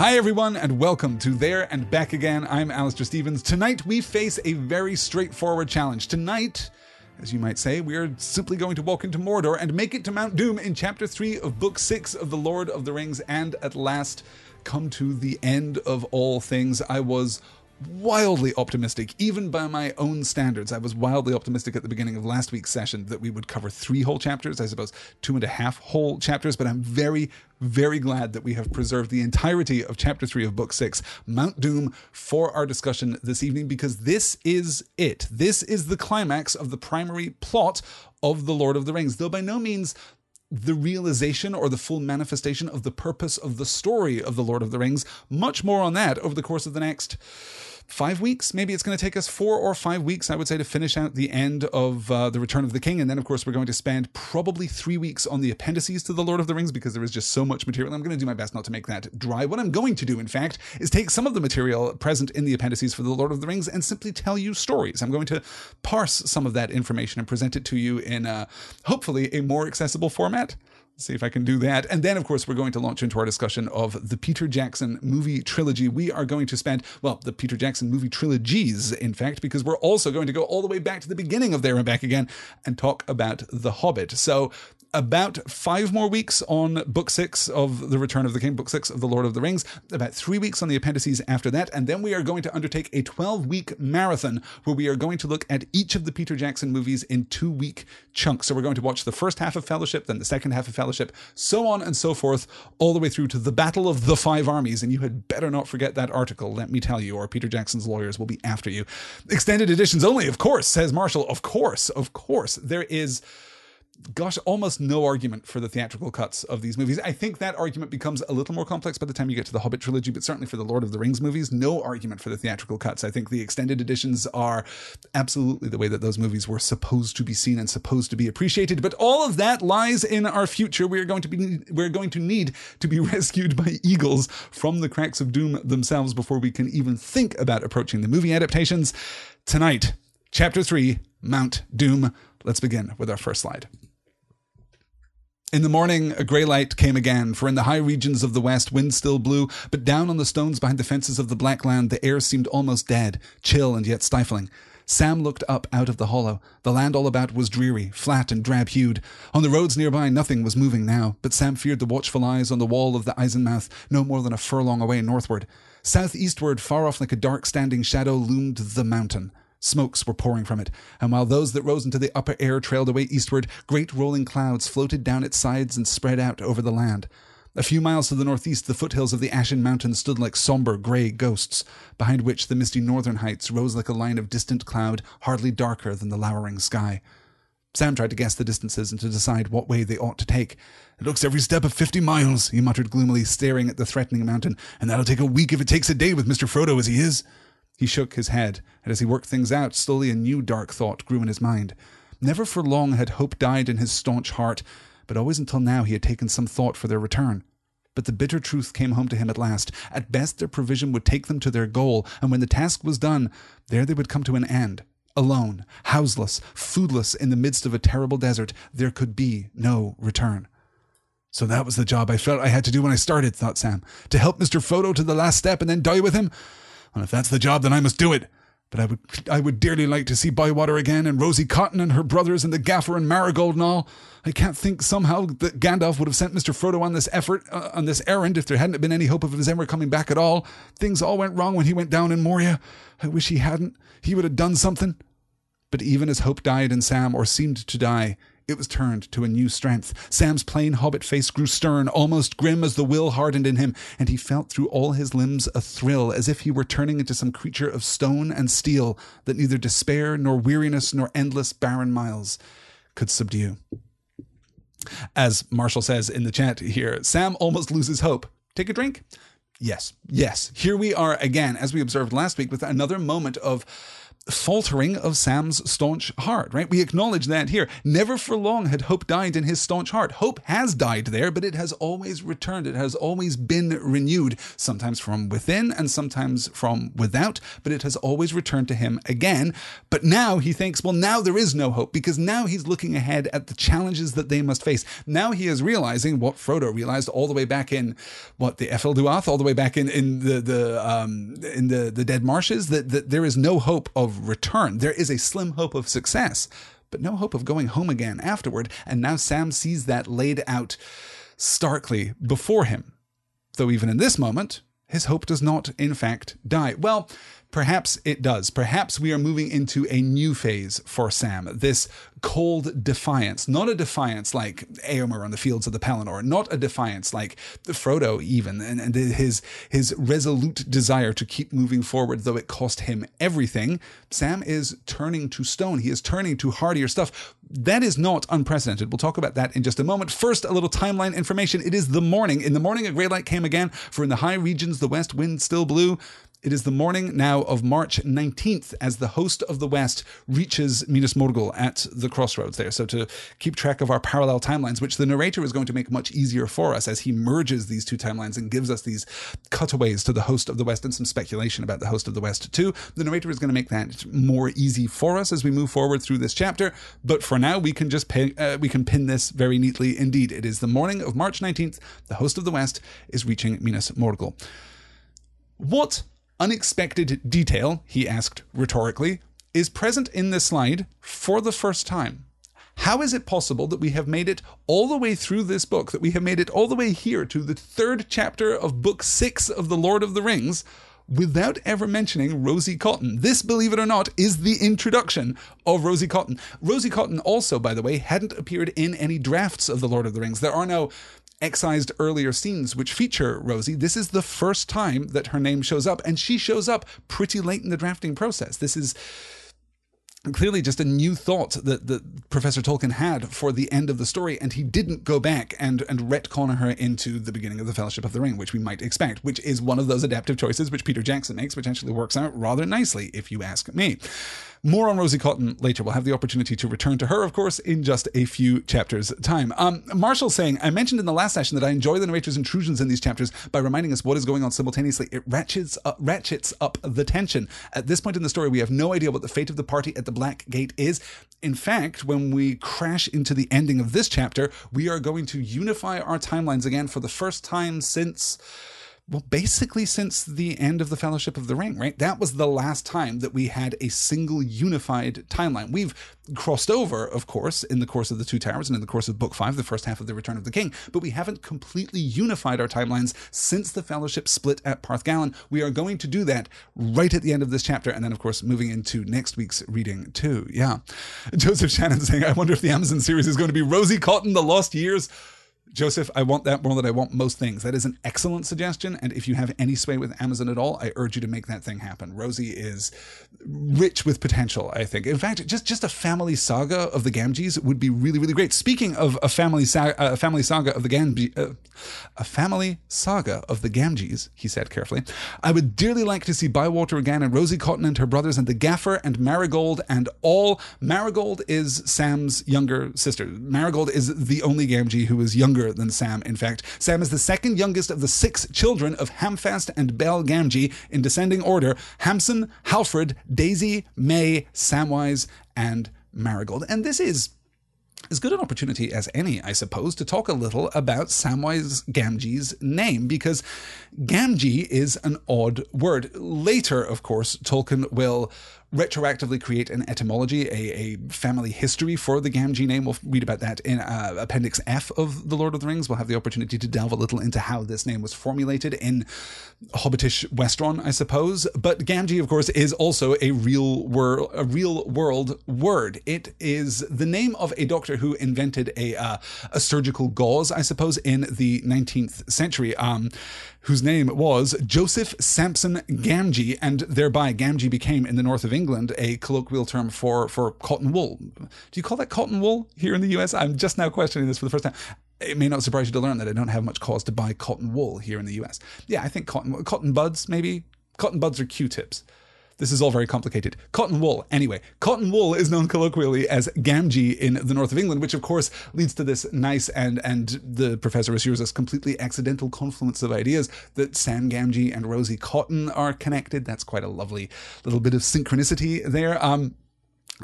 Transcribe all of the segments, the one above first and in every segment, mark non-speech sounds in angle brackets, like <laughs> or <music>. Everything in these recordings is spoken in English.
Hi, everyone, and welcome to There and Back Again. I'm Alastair Stephens. Tonight, we face a very straightforward challenge. Tonight, as you might say, we are simply going to walk into Mordor and make it to Mount Doom in Chapter 3 of Book 6 of The Lord of the Rings, and at last come to the end of all things. I was wildly optimistic, even by my own standards. I was wildly optimistic at the beginning of last week's session that we would cover three whole chapters, I suppose two and a half whole chapters, but I'm very, very glad that we have preserved the entirety of chapter three of book six, Mount Doom, for our discussion this evening, because this is it. This is the climax of the primary plot of The Lord of the Rings, though by no means the realization or the full manifestation of the purpose of the story of The Lord of the Rings. Much more on that over the course of the next five weeks. Maybe it's going to take us four or five weeks, I would say, to finish out the end of uh, The Return of the King. And then, of course, we're going to spend probably three weeks on the appendices to The Lord of the Rings because there is just so much material. I'm going to do my best not to make that dry. What I'm going to do, in fact, is take some of the material present in the appendices for The Lord of the Rings and simply tell you stories. I'm going to parse some of that information and present it to you in a, hopefully a more accessible format see if I can do that. And then, of course, we're going to launch into our discussion of the Peter Jackson movie trilogy. We are going to spend, well, the Peter Jackson movie trilogies, in fact, because we're also going to go all the way back to the beginning of There and Back Again and talk about The Hobbit. So about five more weeks on book six of The Return of the King, book six of The Lord of the Rings, about three weeks on the appendices after that, and then we are going to undertake a 12 week marathon where we are going to look at each of the Peter Jackson movies in two week chunks. So we're going to watch the first half of Fellowship, then the second half of Fellowship, so on and so forth, all the way through to the Battle of the Five Armies. And you had better not forget that article, let me tell you, or Peter Jackson's lawyers will be after you. Extended editions only, of course, says Marshall. Of course, of course. There is gosh, almost no argument for the theatrical cuts of these movies. I think that argument becomes a little more complex by the time you get to the Hobbit trilogy, but certainly for the Lord of the Rings movies, no argument for the theatrical cuts. I think the extended editions are absolutely the way that those movies were supposed to be seen and supposed to be appreciated. But all of that lies in our future. We are going to be we're going to need to be <laughs> rescued by eagles from the cracks of doom themselves before we can even think about approaching the movie adaptations. Tonight, chapter 3, Mount Doom. Let's begin with our first slide. In the morning, a grey light came again, for in the high regions of the west, wind still blew, but down on the stones behind the fences of the Black Land, the air seemed almost dead, chill and yet stifling. Sam looked up out of the hollow. The land all about was dreary, flat, and drab hued. On the roads nearby, nothing was moving now, but Sam feared the watchful eyes on the wall of the Isenmouthe, no more than a furlong away northward. Southeastward, far off like a dark standing shadow, loomed the mountain. Smokes were pouring from it, and while those that rose into the upper air trailed away eastward, great rolling clouds floated down its sides and spread out over the land. A few miles to the northeast, the foothills of the Ashen Mountains stood like somber grey ghosts, behind which the misty northern heights rose like a line of distant cloud, hardly darker than the lowering sky. Sam tried to guess the distances and to decide what way they ought to take. It looks every step of fifty miles, he muttered gloomily, staring at the threatening mountain, and that'll take a week if it takes a day with Mr. Frodo as he is. He shook his head, and as he worked things out, slowly a new dark thought grew in his mind. Never for long had hope died in his staunch heart, but always until now he had taken some thought for their return. But the bitter truth came home to him at last. At best, their provision would take them to their goal, and when the task was done, there they would come to an end. Alone, houseless, foodless, in the midst of a terrible desert, there could be no return. So that was the job I felt I had to do when I started, thought Sam. To help Mr. Frodo to the last step and then die with him? And if that's the job, then I must do it. But I would, I would dearly like to see Bywater again, and Rosie Cotton and her brothers, and the Gaffer and Marigold and all. I can't think somehow that Gandalf would have sent Mister Frodo on this effort, uh, on this errand, if there hadn't been any hope of his ever coming back at all. Things all went wrong when he went down in Moria. I wish he hadn't. He would have done something. But even as hope died in Sam, or seemed to die, it was turned to a new strength. Sam's plain hobbit face grew stern, almost grim as the will hardened in him, and he felt through all his limbs a thrill, as if he were turning into some creature of stone and steel that neither despair nor weariness nor endless barren miles could subdue. As Marshall says in the chat here, Sam almost loses hope. Take a drink? Yes, yes. Here we are again, as we observed last week, with another moment of faltering of Sam's staunch heart, right? We acknowledge that here. Never for long had hope died in his staunch heart. Hope has died there, but it has always returned. It has always been renewed, sometimes from within and sometimes from without, but it has always returned to him again. But now he thinks, well, now there is no hope because now he's looking ahead at the challenges that they must face. Now he is realizing what Frodo realized all the way back in what the Ephel Duath, all the way back in, in the the um, in the the Dead Marshes, that, that there is no hope of return. There is a slim hope of success, but no hope of going home again afterward. And now Sam sees that laid out starkly before him. Though even in this moment, his hope does not, in fact, die. Well, Perhaps it does. Perhaps we are moving into a new phase for Sam. This cold defiance, not a defiance like Eomer on the fields of the Pelennor, not a defiance like Frodo even, and, and his his resolute desire to keep moving forward, though it cost him everything. Sam is turning to stone. He is turning to hardier stuff. That is not unprecedented. We'll talk about that in just a moment. First, a little timeline information. It is the morning. In the morning, a grey light came again, for in the high regions the west wind still blew. It is the morning now of March 19th as the host of the West reaches Minas Morgul at the crossroads there. So, to keep track of our parallel timelines, which the narrator is going to make much easier for us as he merges these two timelines and gives us these cutaways to the host of the West and some speculation about the host of the West, too. The narrator is going to make that more easy for us as we move forward through this chapter. But for now, we can just pin, uh, we can pin this very neatly indeed. It is the morning of March 19th. The host of the West is reaching Minas Morgul. What unexpected detail, he asked rhetorically, is present in this slide for the first time. How is it possible that we have made it all the way through this book, that we have made it all the way here to the third chapter of book six of The Lord of the Rings, without ever mentioning Rosie Cotton. This, believe it or not, is the introduction of Rosie Cotton. Rosie Cotton also, by the way, hadn't appeared in any drafts of The Lord of the Rings. There are no excised earlier scenes which feature Rosie, this is the first time that her name shows up, and she shows up pretty late in the drafting process. This is clearly just a new thought that, that Professor Tolkien had for the end of the story, and he didn't go back and, and retcon her into the beginning of the Fellowship of the Ring, which we might expect, which is one of those adaptive choices which Peter Jackson makes, which actually works out rather nicely, if you ask me. More on Rosie Cotton later. We'll have the opportunity to return to her, of course, in just a few chapters' time. Um, Marshall saying, I mentioned in the last session that I enjoy the narrator's intrusions in these chapters by reminding us what is going on simultaneously. It ratchets up, ratchets up the tension. At this point in the story, we have no idea what the fate of the party at the Black Gate is. In fact, when we crash into the ending of this chapter, we are going to unify our timelines again for the first time since well, basically since the end of the Fellowship of the Ring, right? That was the last time that we had a single unified timeline. We've crossed over, of course, in the course of the Two Towers and in the course of Book Five, the first half of the Return of the King, but we haven't completely unified our timelines since the Fellowship split at Parth Galen. We are going to do that right at the end of this chapter, and then, of course, moving into next week's reading too. Yeah, Joseph Shannon saying, "I wonder if the Amazon series is going to be Rosie Cotton: The Lost Years." Joseph, I want that more than I want most things. That is an excellent suggestion. And if you have any sway with Amazon at all, I urge you to make that thing happen. Rosie is rich with potential, I think. In fact, just, just a family saga of the Gamgees would be really, really great. Speaking of a family, sa- a family saga of the Gamgees, uh, a family saga of the Gamgees, he said carefully, I would dearly like to see Bywater again and Rosie Cotton and her brothers and the Gaffer and Marigold and all. Marigold is Sam's younger sister. Marigold is the only Gamgee who is younger younger than Sam, in fact. Sam is the second youngest of the six children of Hamfast and Bell Gamgee in descending order Hamson, Halfred, Daisy, May, Samwise, and Marigold. And this is as good an opportunity as any, I suppose, to talk a little about Samwise Gamgee's name, because Gamgee is an odd word. Later, of course, Tolkien will retroactively create an etymology, a, a family history for the Gamgee name. We'll read about that in uh, Appendix F of The Lord of the Rings. We'll have the opportunity to delve a little into how this name was formulated in Hobbitish Westron, I suppose. But Gamgee, of course, is also a real world, a real world word. It is the name of a doctor who invented a uh, a surgical gauze, I suppose, in the 19th century. Um, whose name was Joseph Sampson Gamgee, and thereby Gamgee became in the north of England a colloquial term for for cotton wool. Do you call that cotton wool here in the US? I'm just now questioning this for the first time. It may not surprise you to learn that I don't have much cause to buy cotton wool here in the US. Yeah, I think cotton cotton buds maybe. Cotton buds are Q-tips. This is all very complicated. Cotton wool, anyway. Cotton wool is known colloquially as gamgee in the north of England, which of course leads to this nice and, and the professor assures us, completely accidental confluence of ideas that Sam Gamgee and Rosie Cotton are connected. That's quite a lovely little bit of synchronicity there. Um,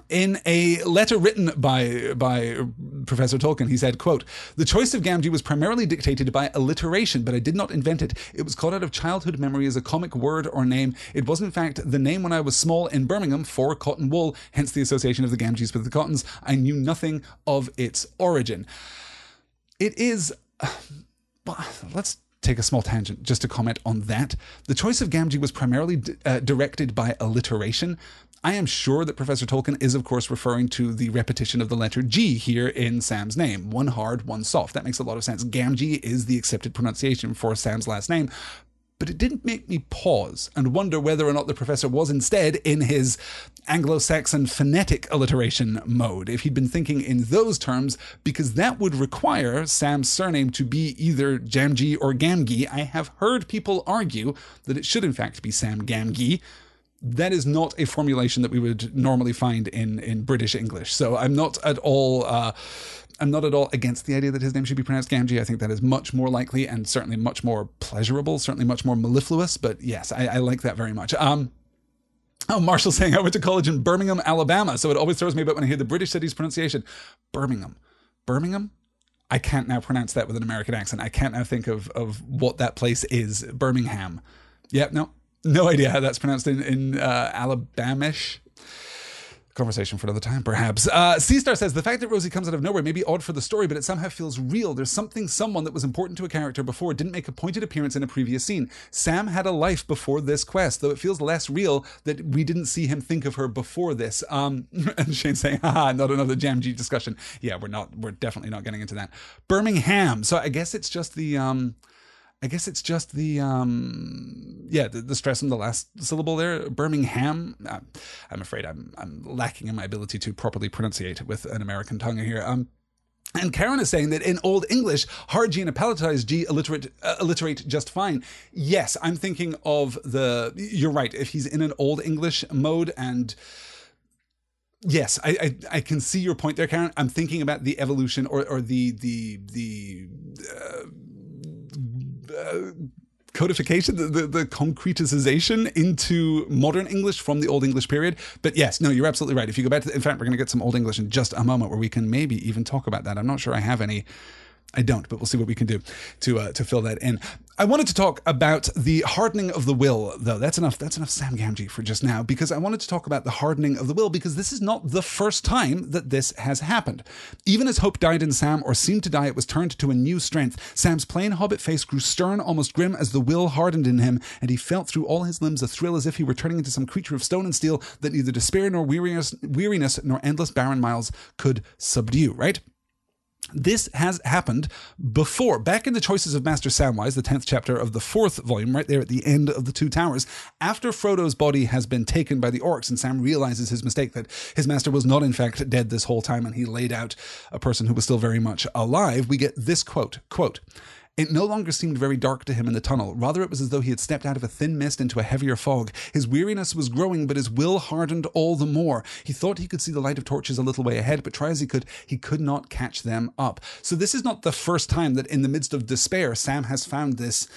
in a letter written by by Professor Tolkien, he said, quote, The choice of Gamgee was primarily dictated by alliteration, but I did not invent it. It was caught out of childhood memory as a comic word or name. It was in fact the name when I was small in Birmingham for cotton wool, hence the association of the Gamgees with the cottons. I knew nothing of its origin. It is <sighs> let's take a small tangent just to comment on that. The choice of Gamgee was primarily uh, directed by alliteration. I am sure that Professor Tolkien is, of course, referring to the repetition of the letter G here in Sam's name. One hard, one soft. That makes a lot of sense. Gamgee is the accepted pronunciation for Sam's last name. But it didn't make me pause and wonder whether or not the professor was instead in his Anglo Saxon phonetic alliteration mode, if he'd been thinking in those terms, because that would require Sam's surname to be either Jamgee or Gamgee. I have heard people argue that it should, in fact, be Sam Gamgee that is not a formulation that we would normally find in in British English. So I'm not at all. Uh, I'm not at all against the idea that his name should be pronounced Gamgee. I think that is much more likely and certainly much more pleasurable, certainly much more mellifluous. But yes, I, I like that very much. Um, Oh, Marshall saying I went to college in Birmingham, Alabama, so it always throws me a bit when I hear the British city's pronunciation. Birmingham. Birmingham? I can't now pronounce that with an American accent. I can't now think of, of what that place is. Birmingham. Yep, no, no idea how that's pronounced in, in uh, Alabamish. Conversation for another time, perhaps. Uh, Star says the fact that Rosie comes out of nowhere may be odd for the story, but it somehow feels real. There's something, someone that was important to a character before didn't make a pointed appearance in a previous scene. Sam had a life before this quest, though it feels less real that we didn't see him think of her before this. Um, <laughs> and Shane saying, haha, not another Jamgee discussion. Yeah, we're not, we're definitely not getting into that. Birmingham. So I guess it's just the, um, I guess it's just the um, yeah the, the, stress on the last syllable there. Birmingham. Uh, I'm afraid I'm I'm lacking in my ability to properly pronunciate with an American tongue here. Um, and Karen is saying that in Old English, hard G and a palatalized G alliterate, uh, alliterate just fine. Yes, I'm thinking of the. You're right. If he's in an Old English mode and. Yes, I, I, I can see your point there, Karen. I'm thinking about the evolution or or the the the. Uh, uh, codification, the, the, the, concretization into modern English from the Old English period. But yes, no, you're absolutely right. If you go back to, the, in fact, we're going to get some Old English in just a moment where we can maybe even talk about that. I'm not sure I have any I don't, but we'll see what we can do to uh, to fill that in. I wanted to talk about the hardening of the will, though. That's enough. That's enough Sam Gamgee for just now, because I wanted to talk about the hardening of the will, because this is not the first time that this has happened. Even as hope died in Sam, or seemed to die, it was turned to a new strength. Sam's plain hobbit face grew stern, almost grim, as the will hardened in him, and he felt through all his limbs a thrill as if he were turning into some creature of stone and steel that neither despair nor weariness, weariness nor endless barren miles could subdue. Right? This has happened before. Back in the Choices of Master Samwise, the 10th chapter of the fourth volume, right there at the end of the Two Towers, after Frodo's body has been taken by the orcs and Sam realizes his mistake that his master was not in fact dead this whole time and he laid out a person who was still very much alive, we get this quote, quote, it no longer seemed very dark to him in the tunnel. Rather, it was as though he had stepped out of a thin mist into a heavier fog. His weariness was growing, but his will hardened all the more. He thought he could see the light of torches a little way ahead, but try as he could, he could not catch them up. So this is not the first time that in the midst of despair, Sam has found this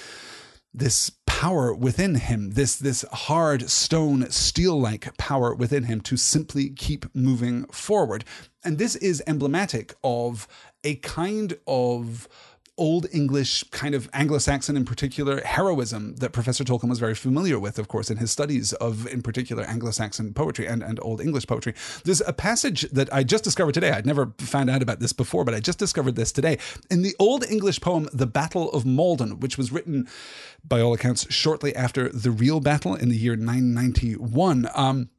this power within him, this this hard stone steel like power within him to simply keep moving forward. And this is emblematic of a kind of Old English, kind of Anglo Saxon in particular, heroism that Professor Tolkien was very familiar with, of course, in his studies of, in particular, Anglo Saxon poetry and, and Old English poetry. There's a passage that I just discovered today. I'd never found out about this before, but I just discovered this today. In the Old English poem, The Battle of Maldon, which was written, by all accounts, shortly after the real battle in the year 991. Um,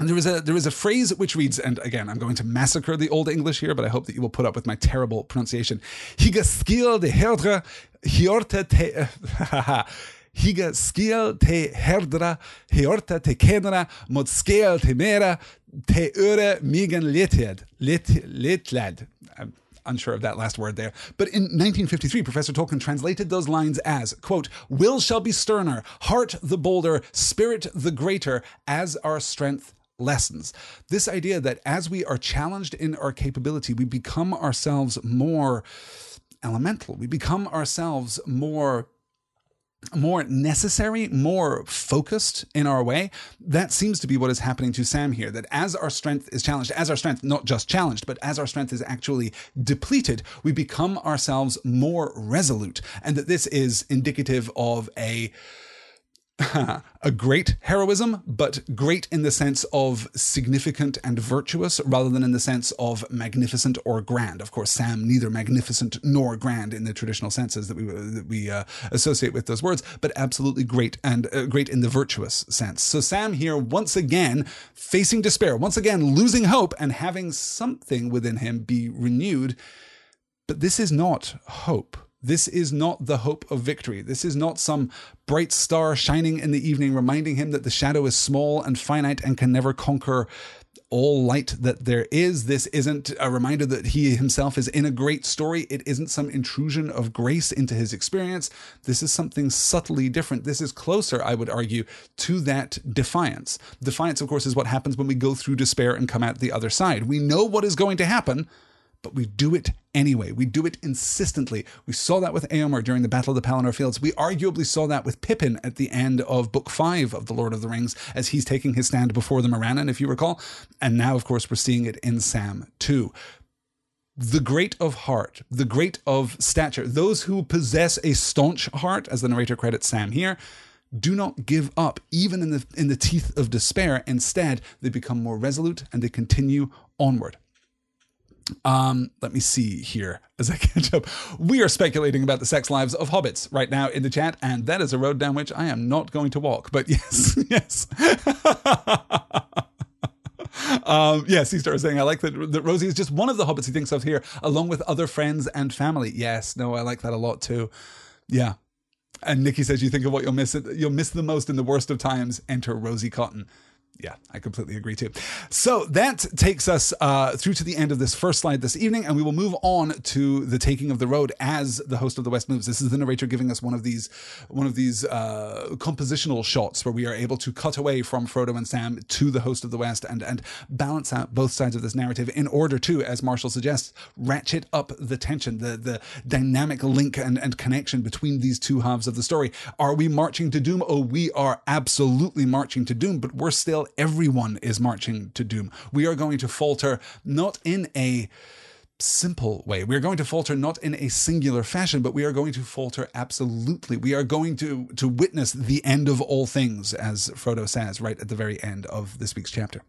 and there is a there is a phrase which reads, and again, I'm going to massacre the old English here, but I hope that you will put up with my terrible pronunciation. Higa skill de herdra hiorta te <laughs> Higa skill te herdra hiorta te kenra mod skill te mera te ure migan leted let letlad. unsure of that last word there. But in 1953, Professor Tolkien translated those lines as, quote, Will shall be sterner, heart the bolder, spirit the greater, as our strength lessens. This idea that as we are challenged in our capability, we become ourselves more elemental. We become ourselves more more necessary, more focused in our way. That seems to be what is happening to Sam here. That as our strength is challenged, as our strength not just challenged, but as our strength is actually depleted, we become ourselves more resolute. And that this is indicative of a <laughs> a great heroism, but great in the sense of significant and virtuous rather than in the sense of magnificent or grand. Of course, Sam neither magnificent nor grand in the traditional senses that we that we uh, associate with those words, but absolutely great and uh, great in the virtuous sense. So Sam here once again facing despair, once again losing hope and having something within him be renewed. But this is not hope. This is not the hope of victory. This is not some bright star shining in the evening, reminding him that the shadow is small and finite and can never conquer all light that there is. This isn't a reminder that he himself is in a great story. It isn't some intrusion of grace into his experience. This is something subtly different. This is closer, I would argue, to that defiance. Defiance, of course, is what happens when we go through despair and come out the other side. We know what is going to happen but we do it anyway. We do it insistently. We saw that with Eomer during the Battle of the Pelennor Fields. We arguably saw that with Pippin at the end of Book 5 of The Lord of the Rings as he's taking his stand before the Morannon, if you recall. And now, of course, we're seeing it in Sam too. The great of heart, the great of stature, those who possess a staunch heart, as the narrator credits Sam here, do not give up even in the in the teeth of despair instead they become more resolute and they continue onward um, let me see here as I catch up. We are speculating about the sex lives of hobbits right now in the chat, and that is a road down which I am not going to walk. But <laughs> yes, yes. <laughs> um, yes, he started saying, I like that, that Rosie is just one of the hobbits he thinks of here, along with other friends and family. Yes, no, I like that a lot too. Yeah. And Nikki says, You think of what you'll miss, you'll miss the most in the worst of times. Enter Rosie Cotton yeah, I completely agree too. So that takes us uh, through to the end of this first slide this evening, and we will move on to the taking of the road as the host of the West moves. This is the narrator giving us one of these one of these uh, compositional shots where we are able to cut away from Frodo and Sam to the host of the West and and balance out both sides of this narrative in order to, as Marshall suggests, ratchet up the tension, the the dynamic link and, and connection between these two halves of the story. Are we marching to doom? Oh, we are absolutely marching to doom, but we're still everyone is marching to doom. We are going to falter not in a simple way. We are going to falter not in a singular fashion, but we are going to falter absolutely. We are going to to witness the end of all things, as Frodo says right at the very end of this week's chapter.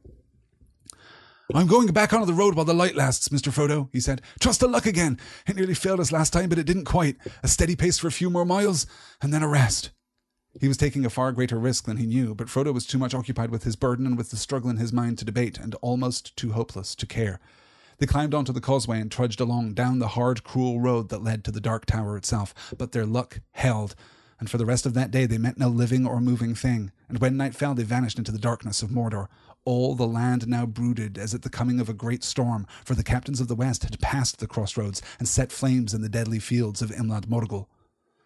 I'm going back onto the road while the light lasts, Mr. Frodo, he said. Trust to luck again. It nearly failed us last time, but it didn't quite. A steady pace for a few more miles, and then a rest. He was taking a far greater risk than he knew, but Frodo was too much occupied with his burden and with the struggle in his mind to debate, and almost too hopeless to care. They climbed onto the causeway and trudged along down the hard, cruel road that led to the Dark Tower itself, but their luck held, and for the rest of that day they met no living or moving thing, and when night fell they vanished into the darkness of Mordor. All the land now brooded as at the coming of a great storm, for the captains of the West had passed the crossroads and set flames in the deadly fields of Imlad Morgul.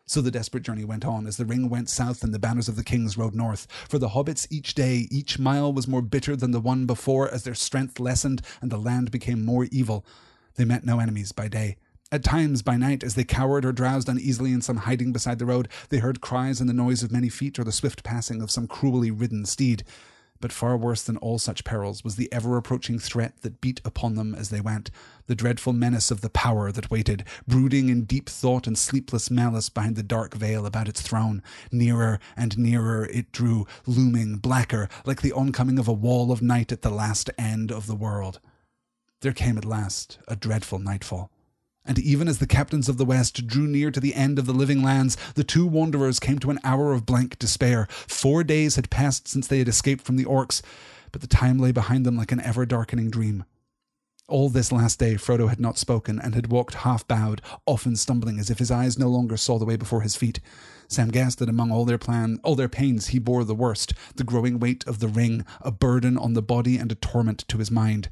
So the desperate journey went on as the ring went south and the banners of the kings rode north. For the hobbits, each day, each mile was more bitter than the one before as their strength lessened and the land became more evil. They met no enemies by day. At times, by night, as they cowered or drowsed uneasily in some hiding beside the road, they heard cries and the noise of many feet or the swift passing of some cruelly ridden steed. But far worse than all such perils was the ever approaching threat that beat upon them as they went, the dreadful menace of the power that waited, brooding in deep thought and sleepless malice behind the dark veil about its throne. Nearer and nearer it drew, looming blacker, like the oncoming of a wall of night at the last end of the world. There came at last a dreadful nightfall. And even as the captains of the West drew near to the end of the living lands, the two wanderers came to an hour of blank despair. Four days had passed since they had escaped from the orcs, but the time lay behind them like an ever darkening dream. All this last day Frodo had not spoken, and had walked half bowed, often stumbling as if his eyes no longer saw the way before his feet. Sam guessed that among all their plan, all their pains, he bore the worst, the growing weight of the ring, a burden on the body and a torment to his mind.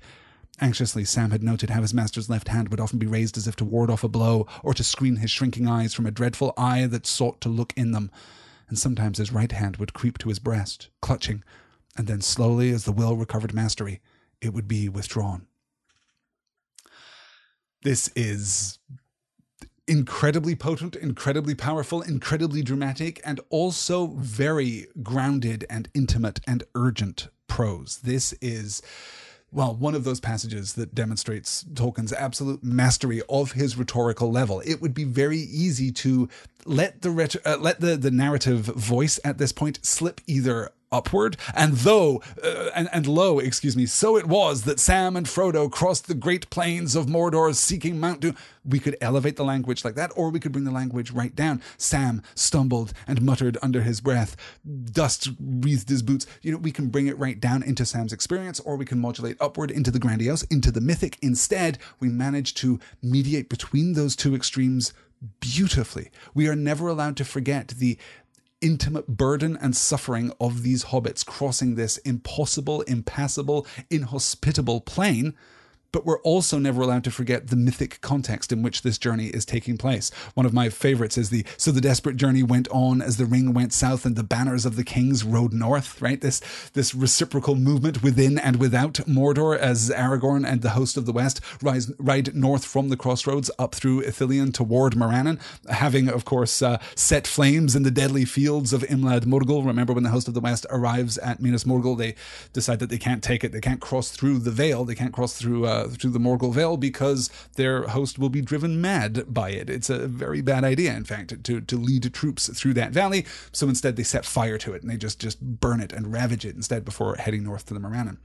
Anxiously, Sam had noted how his master's left hand would often be raised as if to ward off a blow or to screen his shrinking eyes from a dreadful eye that sought to look in them. And sometimes his right hand would creep to his breast, clutching, and then slowly, as the will recovered mastery, it would be withdrawn. This is incredibly potent, incredibly powerful, incredibly dramatic, and also very grounded and intimate and urgent prose. This is well, one of those passages that demonstrates Tolkien's absolute mastery of his rhetorical level. It would be very easy to let the ret- uh, let the the narrative voice at this point slip either upward, and though uh, and, and lo, excuse me, so it was that Sam and Frodo crossed the great plains of Mordor seeking Mount Doom. We could elevate the language like that, or we could bring the language right down. Sam stumbled and muttered under his breath. Dust wreathed his boots. You know, we can bring it right down into Sam's experience, or we can modulate upward into the grandiose, into the mythic. Instead, we manage to mediate between those two extremes beautifully. We are never allowed to forget the intimate burden and suffering of these hobbits crossing this impossible, impassable, inhospitable plain but we're also never allowed to forget the mythic context in which this journey is taking place. One of my favorites is the so the desperate journey went on as the ring went south and the banners of the kings rode north, right? This this reciprocal movement within and without Mordor as Aragorn and the host of the west rise, ride north from the crossroads up through Ithilien toward Morannon, having of course uh, set flames in the deadly fields of Imlad Morgul. Remember when the host of the west arrives at Minas Morgul, they decide that they can't take it, they can't cross through the Vale, they can't cross through uh, through the Morgul Vale because their host will be driven mad by it. It's a very bad idea, in fact, to, to lead troops through that valley. So instead, they set fire to it and they just, just burn it and ravage it instead before heading north to the Morannon.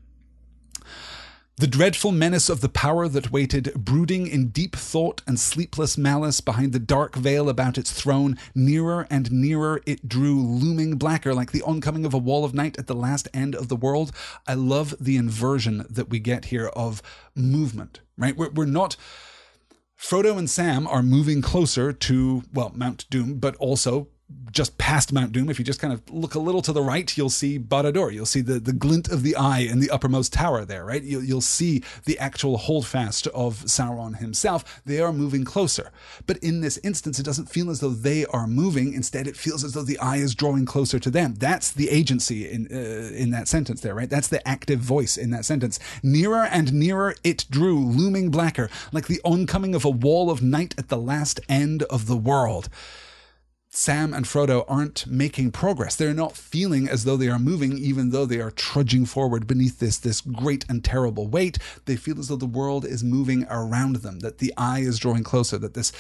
The dreadful menace of the power that waited, brooding in deep thought and sleepless malice behind the dark veil about its throne, nearer and nearer it drew, looming blacker like the oncoming of a wall of night at the last end of the world. I love the inversion that we get here of movement, right? We're, we're not. Frodo and Sam are moving closer to, well, Mount Doom, but also just past Mount Doom, if you just kind of look a little to the right, you'll see Barad-dûr. You'll see the, the glint of the eye in the uppermost tower there, right? You'll, you'll see the actual holdfast of Sauron himself. They are moving closer. But in this instance, it doesn't feel as though they are moving. Instead, it feels as though the eye is drawing closer to them. That's the agency in, uh, in that sentence there, right? That's the active voice in that sentence. Nearer and nearer it drew, looming blacker, like the oncoming of a wall of night at the last end of the world. Sam and Frodo aren't making progress. They're not feeling as though they are moving, even though they are trudging forward beneath this, this great and terrible weight. They feel as though the world is moving around them, that the eye is drawing closer, that this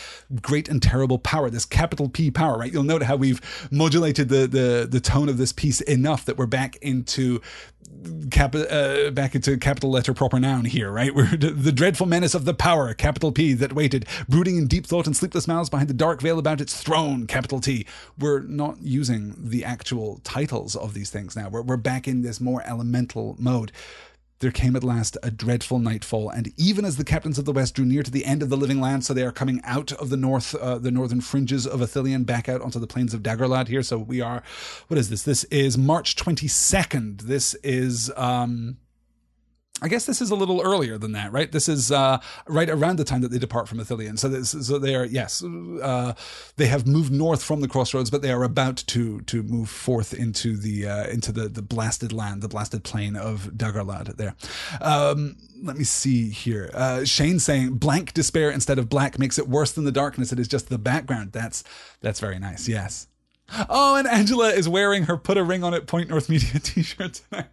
great and terrible power, this capital P power, right? You'll note how we've modulated the, the, the tone of this piece enough that we're back into cap, uh, back into capital letter proper noun here, right? <laughs> We're the dreadful menace of the power, capital P, that waited, brooding in deep thought and sleepless mouths behind the dark veil about its throne, capital T. We're not using the actual titles of these things now. We're, we're back in this more elemental mode. There came at last a dreadful nightfall, and even as the captains of the west drew near to the end of the living land, so they are coming out of the north, uh, the northern fringes of Ithilien, back out onto the plains of Dagorlad here. So we are, what is this? This is March twenty second. This is um, I guess this is a little earlier than that, right? This is uh, right around the time that they depart from Ithilien. So, this, so they are yes, uh, they have moved north from the crossroads, but they are about to to move forth into the uh, into the the blasted land, the blasted plain of Dagorlad. There. Um, let me see here. Uh, Shane saying blank despair instead of black makes it worse than the darkness. It is just the background. That's that's very nice. Yes. Oh, and Angela is wearing her "Put a Ring on It" Point North Media <laughs> T-shirt tonight.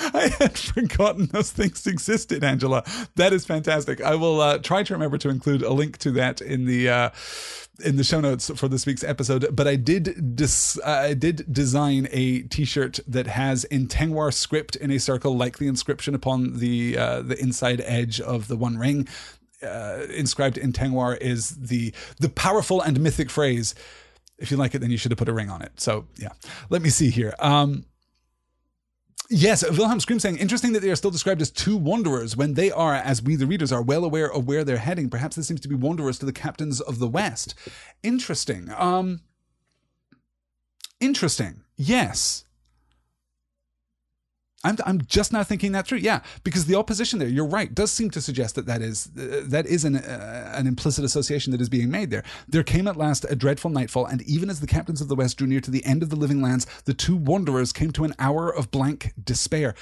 I had <laughs> forgotten those things existed, Angela. That is fantastic. I will uh, try to remember to include a link to that in the uh, in the show notes for this week's episode. But I did dis- I did design a T-shirt that has in Tengwar script in a circle, like the inscription upon the uh, the inside edge of the One Ring. Uh, inscribed in Tengwar is the the powerful and mythic phrase. If you like it, then you should have put a ring on it. So yeah, let me see here. Um, Yes, Wilhelm Scream saying, interesting that they are still described as two wanderers when they are, as we the readers are well aware of where they're heading. Perhaps this seems to be wanderers to the captains of the West. Interesting. Um, interesting. Yes. I'm, I'm just now thinking that through. Yeah, because the opposition there, you're right, does seem to suggest that that is uh, that is an uh, an implicit association that is being made there. There came at last a dreadful nightfall, and even as the captains of the West drew near to the end of the living lands, the two wanderers came to an hour of blank despair.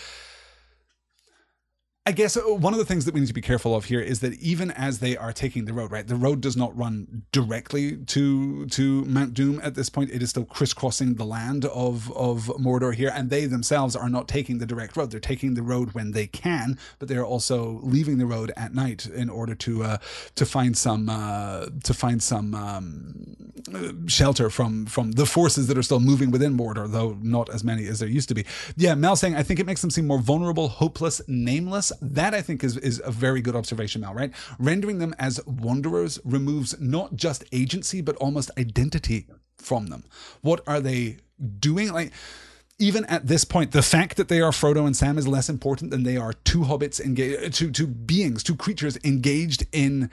I guess uh, one of the things that we need to be careful of here is that even as they are taking the road, right, the road does not run directly to to Mount Doom at this point. It is still crisscrossing the land of of Mordor here, and they themselves are not taking the direct road. They're taking the road when they can, but they are also leaving the road at night in order to uh, to find some uh, to find some um, shelter from from the forces that are still moving within Mordor, though not as many as there used to be. Yeah, Mel saying I think it makes them seem more vulnerable, hopeless, nameless that I think is, is a very good observation, Mel, right? Rendering them as wanderers removes not just agency, but almost identity from them. What are they doing? Like, even at this point, the fact that they are Frodo and Sam is less important than they are two hobbits engaged, two, two beings, two creatures engaged in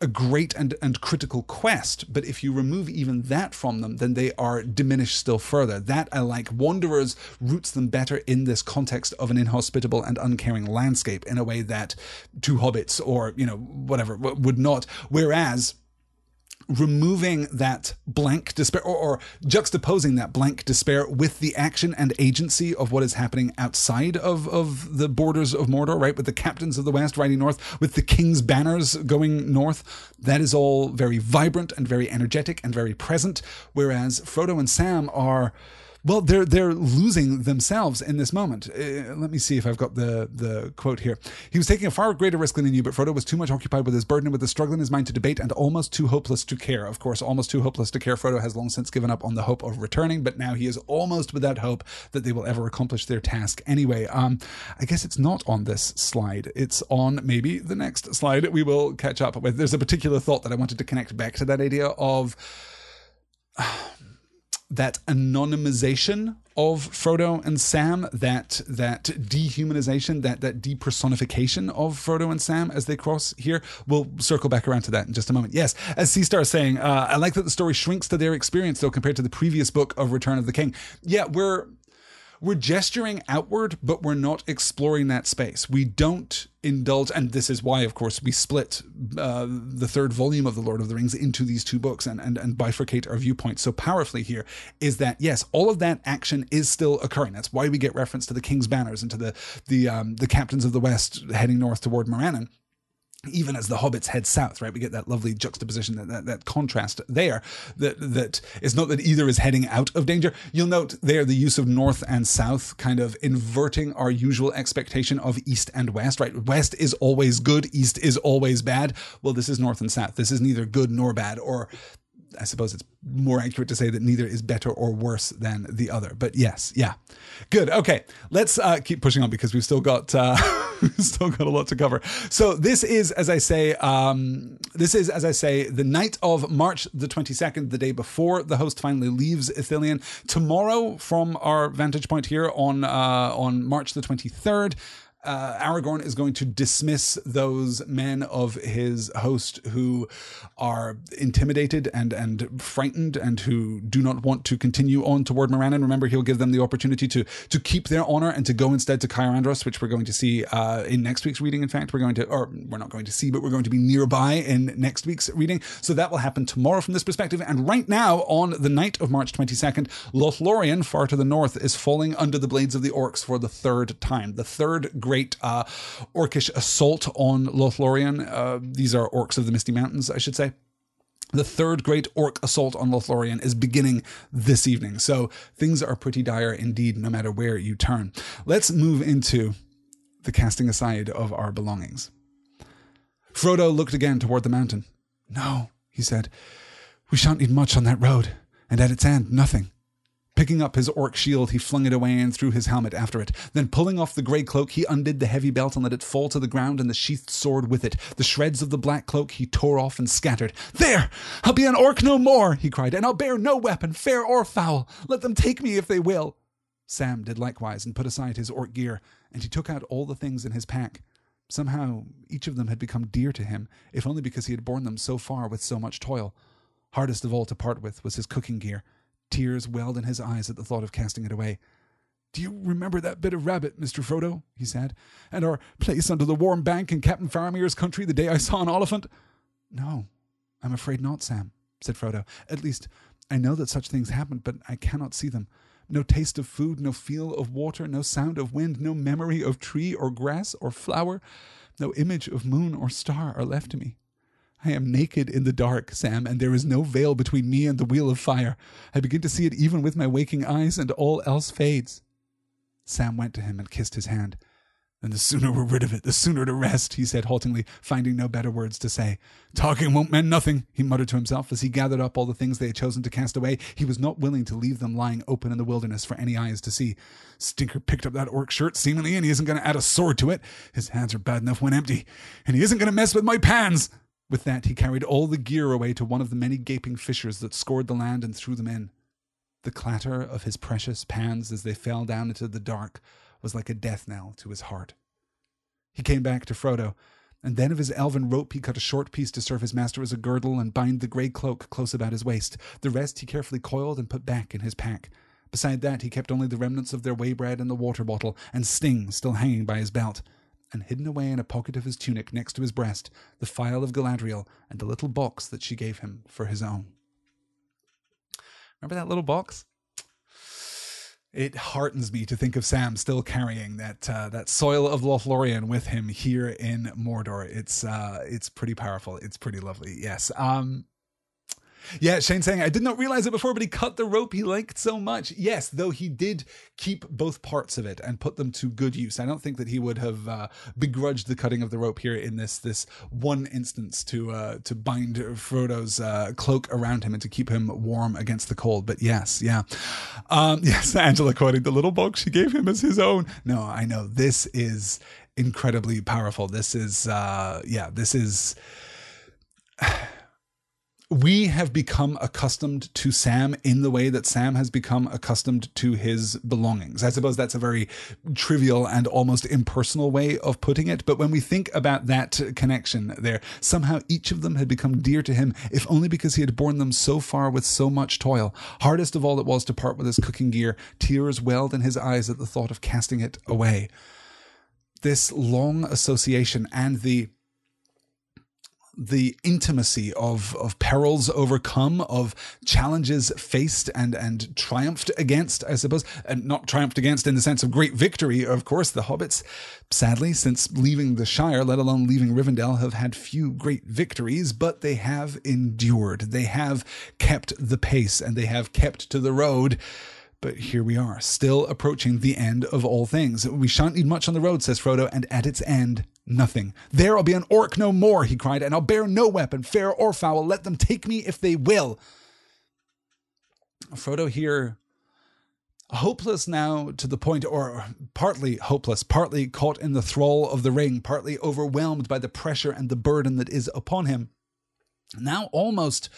a great and, and critical quest, but if you remove even that from them, then they are diminished still further. That I like. Wanderers roots them better in this context of an inhospitable and uncaring landscape in a way that two hobbits or, you know, whatever would not. Whereas removing that blank despair or, or, juxtaposing that blank despair with the action and agency of what is happening outside of, of the borders of Mordor, right? With the captains of the West riding north, with the king's banners going north. That is all very vibrant and very energetic and very present. Whereas Frodo and Sam are well, they're they're losing themselves in this moment. Uh, let me see if I've got the the quote here. He was taking a far greater risk than he knew, but Frodo was too much occupied with his burden and with the struggle in his mind to debate, and almost too hopeless to care. Of course, almost too hopeless to care. Frodo has long since given up on the hope of returning, but now he is almost without hope that they will ever accomplish their task. Anyway, um, I guess it's not on this slide. It's on maybe the next slide. We will catch up with. There's a particular thought that I wanted to connect back to that idea of. <sighs> Uh, that anonymization of Frodo and Sam, that that dehumanization, that that depersonification of Frodo and Sam as they cross here. We'll circle back around to that in just a moment. Yes, as C Star is saying, uh, I like that the story shrinks to their experience though compared to the previous book of Return of the King. Yeah, we're we're gesturing outward, but we're not exploring that space. We don't indulge, and this is why, of course, we split uh, the third volume of The Lord of the Rings into these two books and, and, and bifurcate our viewpoints so powerfully here. Is that, yes, all of that action is still occurring. That's why we get reference to the King's banners and to the, the, um, the captains of the West heading north toward Morannon even as the hobbits head south, right? We get that lovely juxtaposition, that, that, that, contrast there, that, that it's not that either is heading out of danger. You'll note there the use of north and south kind of inverting our usual expectation of east and west, right? West is always good, east is always bad. Well, this is north and south. This is neither good nor bad, or I suppose it's more accurate to say that neither is better or worse than the other. But yes, yeah, good. Okay, let's uh, keep pushing on because we've still got uh, <laughs> still got a lot to cover. So this is, as I say, um, this is as I say, the night of March the twenty second, the day before the host finally leaves Ithilien. Tomorrow, from our vantage point here on uh, on March the twenty third uh, Aragorn is going to dismiss those men of his host who are intimidated and and frightened and who do not want to continue on toward Morannon. Remember, he'll give them the opportunity to to keep their honor and to go instead to Cair Andros, which we're going to see uh, in next week's reading. In fact, we're going to, or we're not going to see, but we're going to be nearby in next week's reading. So that will happen tomorrow from this perspective. And right now, on the night of March 22nd, Lothlorien, far to the north, is falling under the blades of the orcs for the third time. The third great uh, orcish assault on Lothlorien. Uh, these are orcs of the Misty Mountains, I should say. The third great orc assault on Lothlorien is beginning this evening. So things are pretty dire indeed, no matter where you turn. Let's move into the casting aside of our belongings. Frodo looked again toward the mountain. No, he said, we shan't need much on that road, and at its end, nothing. Picking up his orc shield, he flung it away and threw his helmet after it. Then, pulling off the grey cloak, he undid the heavy belt and let it fall to the ground and the sheathed sword with it. The shreds of the black cloak he tore off and scattered. There! I'll be an orc no more, he cried, and I'll bear no weapon, fair or foul. Let them take me if they will. Sam did likewise and put aside his orc gear, and he took out all the things in his pack. Somehow, each of them had become dear to him, if only because he had borne them so far with so much toil. Hardest of all to part with was his cooking gear Tears welled in his eyes at the thought of casting it away. Do you remember that bit of rabbit, Mr. Frodo? he said, and our place under the warm bank in Captain Faramir's country the day I saw an oliphant? No, I'm afraid not, Sam, said Frodo. At least I know that such things happen, but I cannot see them. No taste of food, no feel of water, no sound of wind, no memory of tree or grass or flower, no image of moon or star are left to me. I am naked in the dark, Sam, and there is no veil between me and the wheel of fire. I begin to see it even with my waking eyes, and all else fades. Sam went to him and kissed his hand. Then the sooner we're rid of it, the sooner to rest, he said haltingly, finding no better words to say. Talking won't mend nothing, he muttered to himself as he gathered up all the things they had chosen to cast away. He was not willing to leave them lying open in the wilderness for any eyes to see. Stinker picked up that orc shirt, seemingly, and he isn't going to add a sword to it. His hands are bad enough when empty. And he isn't going to mess with my pans. With that, he carried all the gear away to one of the many gaping fissures that scored the land and threw them in. The clatter of his precious pans as they fell down into the dark was like a death knell to his heart. He came back to Frodo, and then of his elven rope he cut a short piece to serve his master as a girdle and bind the grey cloak close about his waist. The rest he carefully coiled and put back in his pack. Beside that, he kept only the remnants of their way bread and the water bottle, and Sting still hanging by his belt. And hidden away in a pocket of his tunic next to his breast, the phial of Galadriel and the little box that she gave him for his own. Remember that little box? it heartens me to think of Sam still carrying that uh, that soil of Lothlorien with him here in Mordor. It's uh, it's pretty powerful. It's pretty lovely. Yes. Um, yeah, Shane saying, I did not realize it before, but he cut the rope he liked so much. Yes, though he did keep both parts of it and put them to good use. I don't think that he would have uh, begrudged the cutting of the rope here in this this one instance to uh, to bind Frodo's uh, cloak around him and to keep him warm against the cold. But yes, yeah. Um, <laughs> yes, Angela quoting the little box she gave him as his own. No, I know. This is incredibly powerful. This is, uh, yeah, this is <sighs> <sighs> we have become accustomed to Sam in the way that Sam has become accustomed to his belongings. I suppose that's a very trivial and almost impersonal way of putting it. But when we think about that connection there, somehow each of them had become dear to him, if only because he had borne them so far with so much toil. Hardest of all it was to part with his cooking gear. Tears welled in his eyes at the thought of casting it away. This long association and the the intimacy of of perils overcome, of challenges faced and and triumphed against, I suppose, and not triumphed against in the sense of great victory. Of course, the hobbits, sadly, since leaving the Shire, let alone leaving Rivendell, have had few great victories, but they have endured. They have kept the pace, and they have kept to the road. But here we are, still approaching the end of all things. We shan't need much on the road, says Frodo, and at its end, nothing. There I'll be an orc no more, he cried, and I'll bear no weapon, fair or foul. Let them take me if they will. Frodo here, hopeless now to the point, or partly hopeless, partly caught in the thrall of the ring, partly overwhelmed by the pressure and the burden that is upon him. Now almost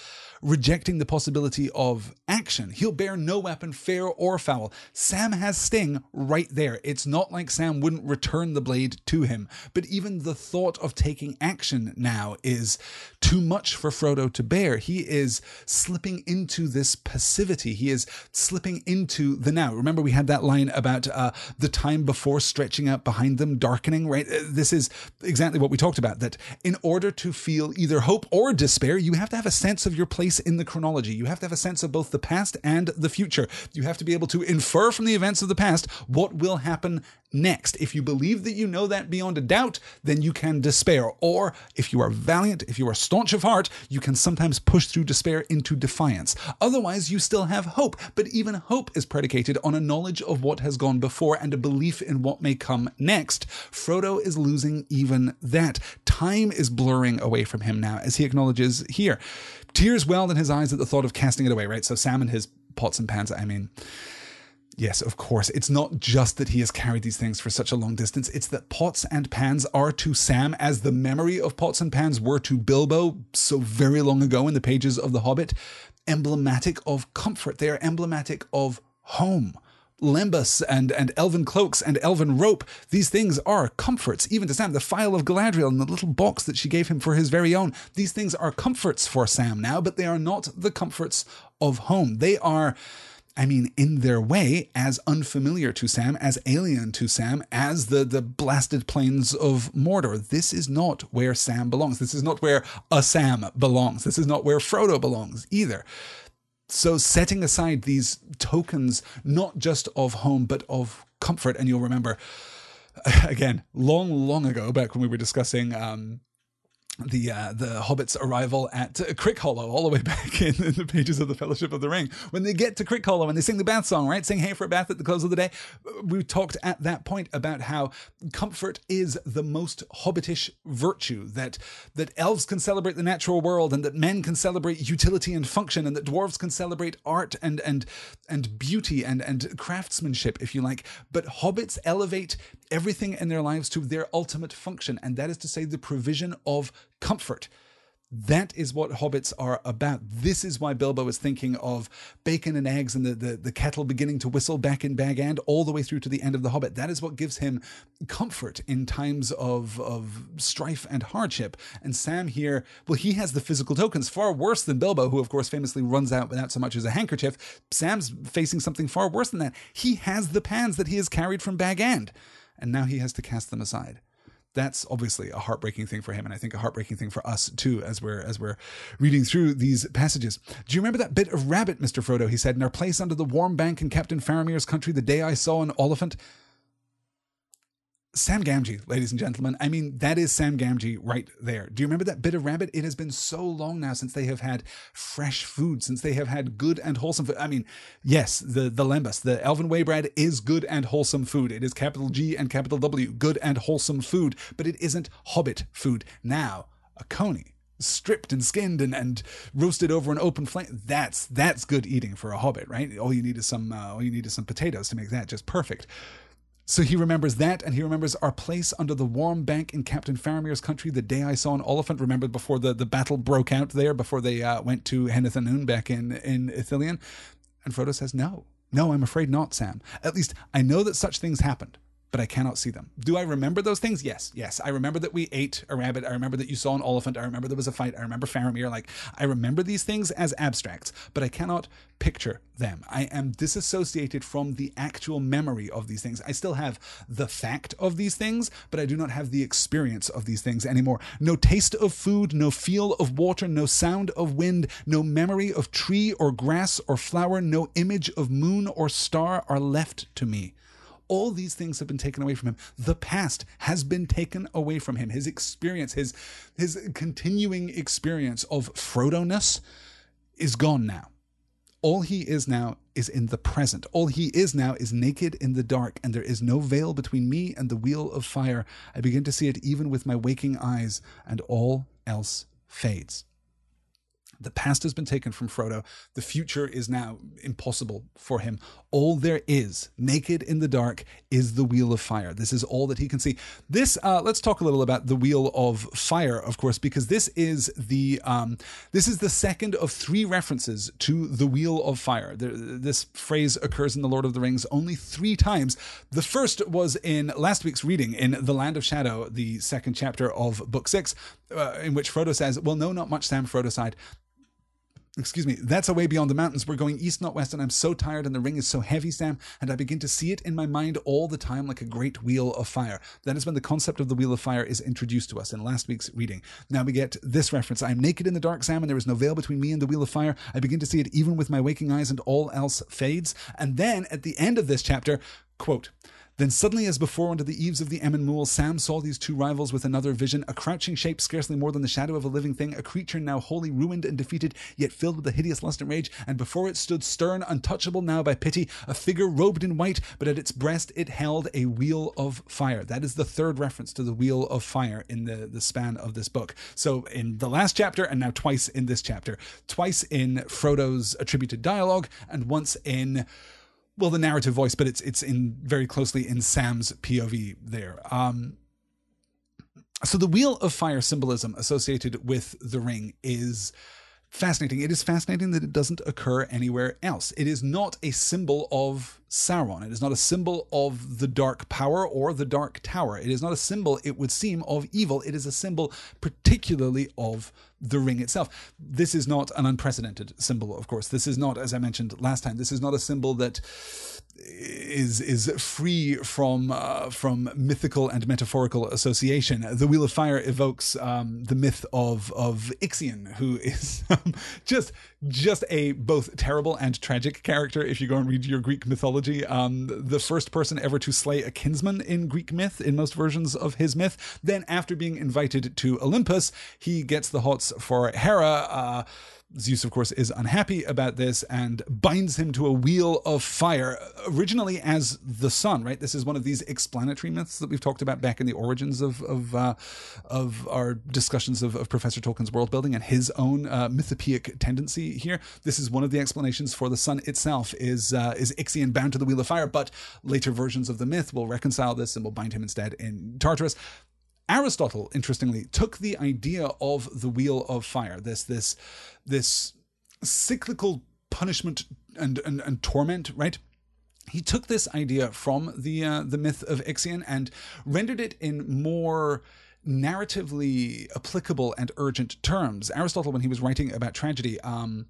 rejecting the possibility of action. He'll bear no weapon, fair or foul. Sam has Sting right there. It's not like Sam wouldn't return the blade to him, but even the thought of taking action now is too much for Frodo to bear. He is slipping into this passivity. He is slipping into the now. Remember, we had that line about uh, the time before stretching out behind them, darkening, right? Uh, this is exactly what we talked about that in order to feel either hope or despair, you have to have a sense of your place place in the chronology. You have to have a sense of both the past and the future. You have to be able to infer from the events of the past what will happen next. If you believe that you know that beyond a doubt, then you can despair. Or if you are valiant, if you are staunch of heart, you can sometimes push through despair into defiance. Otherwise, you still have hope. But even hope is predicated on a knowledge of what has gone before and a belief in what may come next. Frodo is losing even that. Time is blurring away from him now, as he acknowledges here. Tears welled in his eyes at the thought of casting it away, right? So Sam and his pots and pans, I mean, Yes, of course. It's not just that he has carried these things for such a long distance, it's that pots and pans are to Sam as the memory of pots and pans were to Bilbo so very long ago in the pages of The Hobbit, emblematic of comfort. They are emblematic of home. Lembas and, and elven cloaks and elven rope, these things are comforts, even to Sam. The phial of Galadriel and the little box that she gave him for his very own, these things are comforts for Sam now, but they are not the comforts of home. They are I mean, in their way, as unfamiliar to Sam, as alien to Sam, as the, the blasted plains of Mordor. This is not where Sam belongs. This is not where a Sam belongs. This is not where Frodo belongs either. So, setting aside these tokens, not just of home, but of comfort, and you'll remember, <laughs> again, long, long ago, back when we were discussing um, the uh, the hobbits arrival at uh, Crickhollow all the way <laughs> back in, in, the pages of the Fellowship of the Ring. When they get to Crickhollow and they sing the bath song right? Sing hey for a bath at the close of the day. We talked at that point about how comfort is the most hobbitish virtue that that elves can celebrate the natural world and that men can celebrate utility and function and that dwarves can celebrate art and and and beauty and and craftsmanship if you like. But hobbits elevate everything in their lives to their ultimate function and that is to say the provision of comfort. That is what hobbits are about. This is why Bilbo is thinking of bacon and eggs and the, the, the, kettle beginning to whistle back in Bag End all the way through to the end of The Hobbit. That is what gives him comfort in times of, of strife and hardship. And Sam here, well, he has the physical tokens far worse than Bilbo, who, of course, famously runs out without so much as a handkerchief. Sam's facing something far worse than that. He has the pans that he has carried from Bag End, and now he has to cast them aside that's obviously a heartbreaking thing for him and i think a heartbreaking thing for us too as we're as we're reading through these passages. Do you remember that bit of rabbit mr frodo? He said in our place under the warm bank in captain faramir's country the day i saw an oliphaunt Sam Gamgee, ladies and gentlemen. I mean, that is Sam Gamgee right there. Do you remember that bit of rabbit? It has been so long now since they have had fresh food, since they have had good and wholesome food. I mean, yes, the, the lembas, the elven way bread is good and wholesome food. It is capital G and capital W, good and wholesome food, but it isn't hobbit food. Now, a coney stripped and skinned and, and roasted over an open flame. That's that's good eating for a hobbit, right? All you need is some uh, all you need is some potatoes to make that just perfect. So he remembers that, and he remembers our place under the warm bank in Captain Faramir's country the day I saw an elephant. Remember before the, the battle broke out there, before they uh, went to Henneth back in, in Ithilien? And Frodo says, No, no, I'm afraid not, Sam. At least I know that such things happened but I cannot see them. Do I remember those things? Yes, yes. I remember that we ate a rabbit. I remember that you saw an elephant. I remember there was a fight. I remember Faramir. Like, I remember these things as abstracts, but I cannot picture them. I am disassociated from the actual memory of these things. I still have the fact of these things, but I do not have the experience of these things anymore. No taste of food, no feel of water, no sound of wind, no memory of tree or grass or flower, no image of moon or star are left to me all these things have been taken away from him. The past has been taken away from him. His experience, his his continuing experience of Frodo-ness is gone now. All he is now is in the present. All he is now is naked in the dark, and there is no veil between me and the wheel of fire. I begin to see it even with my waking eyes, and all else fades. The past has been taken from Frodo. The future is now impossible for him. All there is, naked in the dark, is the wheel of fire. This is all that he can see. This, uh, let's talk a little about the wheel of fire, of course, because this is the um, this is the second of three references to the wheel of fire. There, this phrase occurs in the Lord of the Rings only three times. The first was in last week's reading in The Land of Shadow, the second chapter of Book Six, uh, in which Frodo says, "Well, no, not much." Sam Frodo sighed excuse me, that's away beyond the mountains. We're going east, not west, and I'm so tired, and the ring is so heavy, Sam, and I begin to see it in my mind all the time like a great wheel of fire. That is when the concept of the wheel of fire is introduced to us in last week's reading. Now we get this reference I am naked in the dark, Sam, and there is no veil between me and the wheel of fire. I begin to see it even with my waking eyes, and all else fades. And then at the end of this chapter, quote, then suddenly, as before under the eaves of the Muil, Sam saw these two rivals with another vision, a crouching shape scarcely more than the shadow of a living thing, a creature now wholly ruined and defeated, yet filled with a hideous lust and rage, and before it stood stern, untouchable now by pity, a figure robed in white, but at its breast it held a wheel of fire. That is the third reference to the wheel of fire in the, the span of this book. So in the last chapter, and now twice in this chapter, twice in Frodo's attributed dialogue, and once in well the narrative voice, but it's it's in very closely in Sam's POV there. Um, so the wheel of fire symbolism associated with the ring is fascinating. It is fascinating that it doesn't occur anywhere else. It is not a symbol of Sauron. It is not a symbol of the dark power or the dark tower. It is not a symbol, it would seem, of evil. It is a symbol particularly of the ring itself. This is not an unprecedented symbol, of course. This is not, as I mentioned last time, this is not a symbol that is is free from uh, from mythical and metaphorical association. The Wheel of Fire evokes um, the myth of of Ixion, who is <laughs> um, just just a both terrible and tragic character. If you go and read your Greek mythology, um, the first person ever to slay a kinsman in Greek myth, in most versions of his myth. Then, after being invited to Olympus, he gets the hots for Hera. Uh, Zeus, of course, is unhappy about this and binds him to a wheel of fire, originally as the sun, right? This is one of these explanatory myths that we've talked about back in the origins of of, uh, of our discussions of, of, Professor Tolkien's world building and his own uh, mythopoeic tendency here. This is one of the explanations for the sun itself is uh, is Ixion bound to the wheel of fire, but later versions of the myth will reconcile this and will bind him instead in Tartarus. Aristotle, interestingly, took the idea of the wheel of fire, this this this cyclical punishment and and, and torment, right? He took this idea from the uh, the myth of Ixion and rendered it in more narratively applicable and urgent terms. Aristotle, when he was writing about tragedy, um,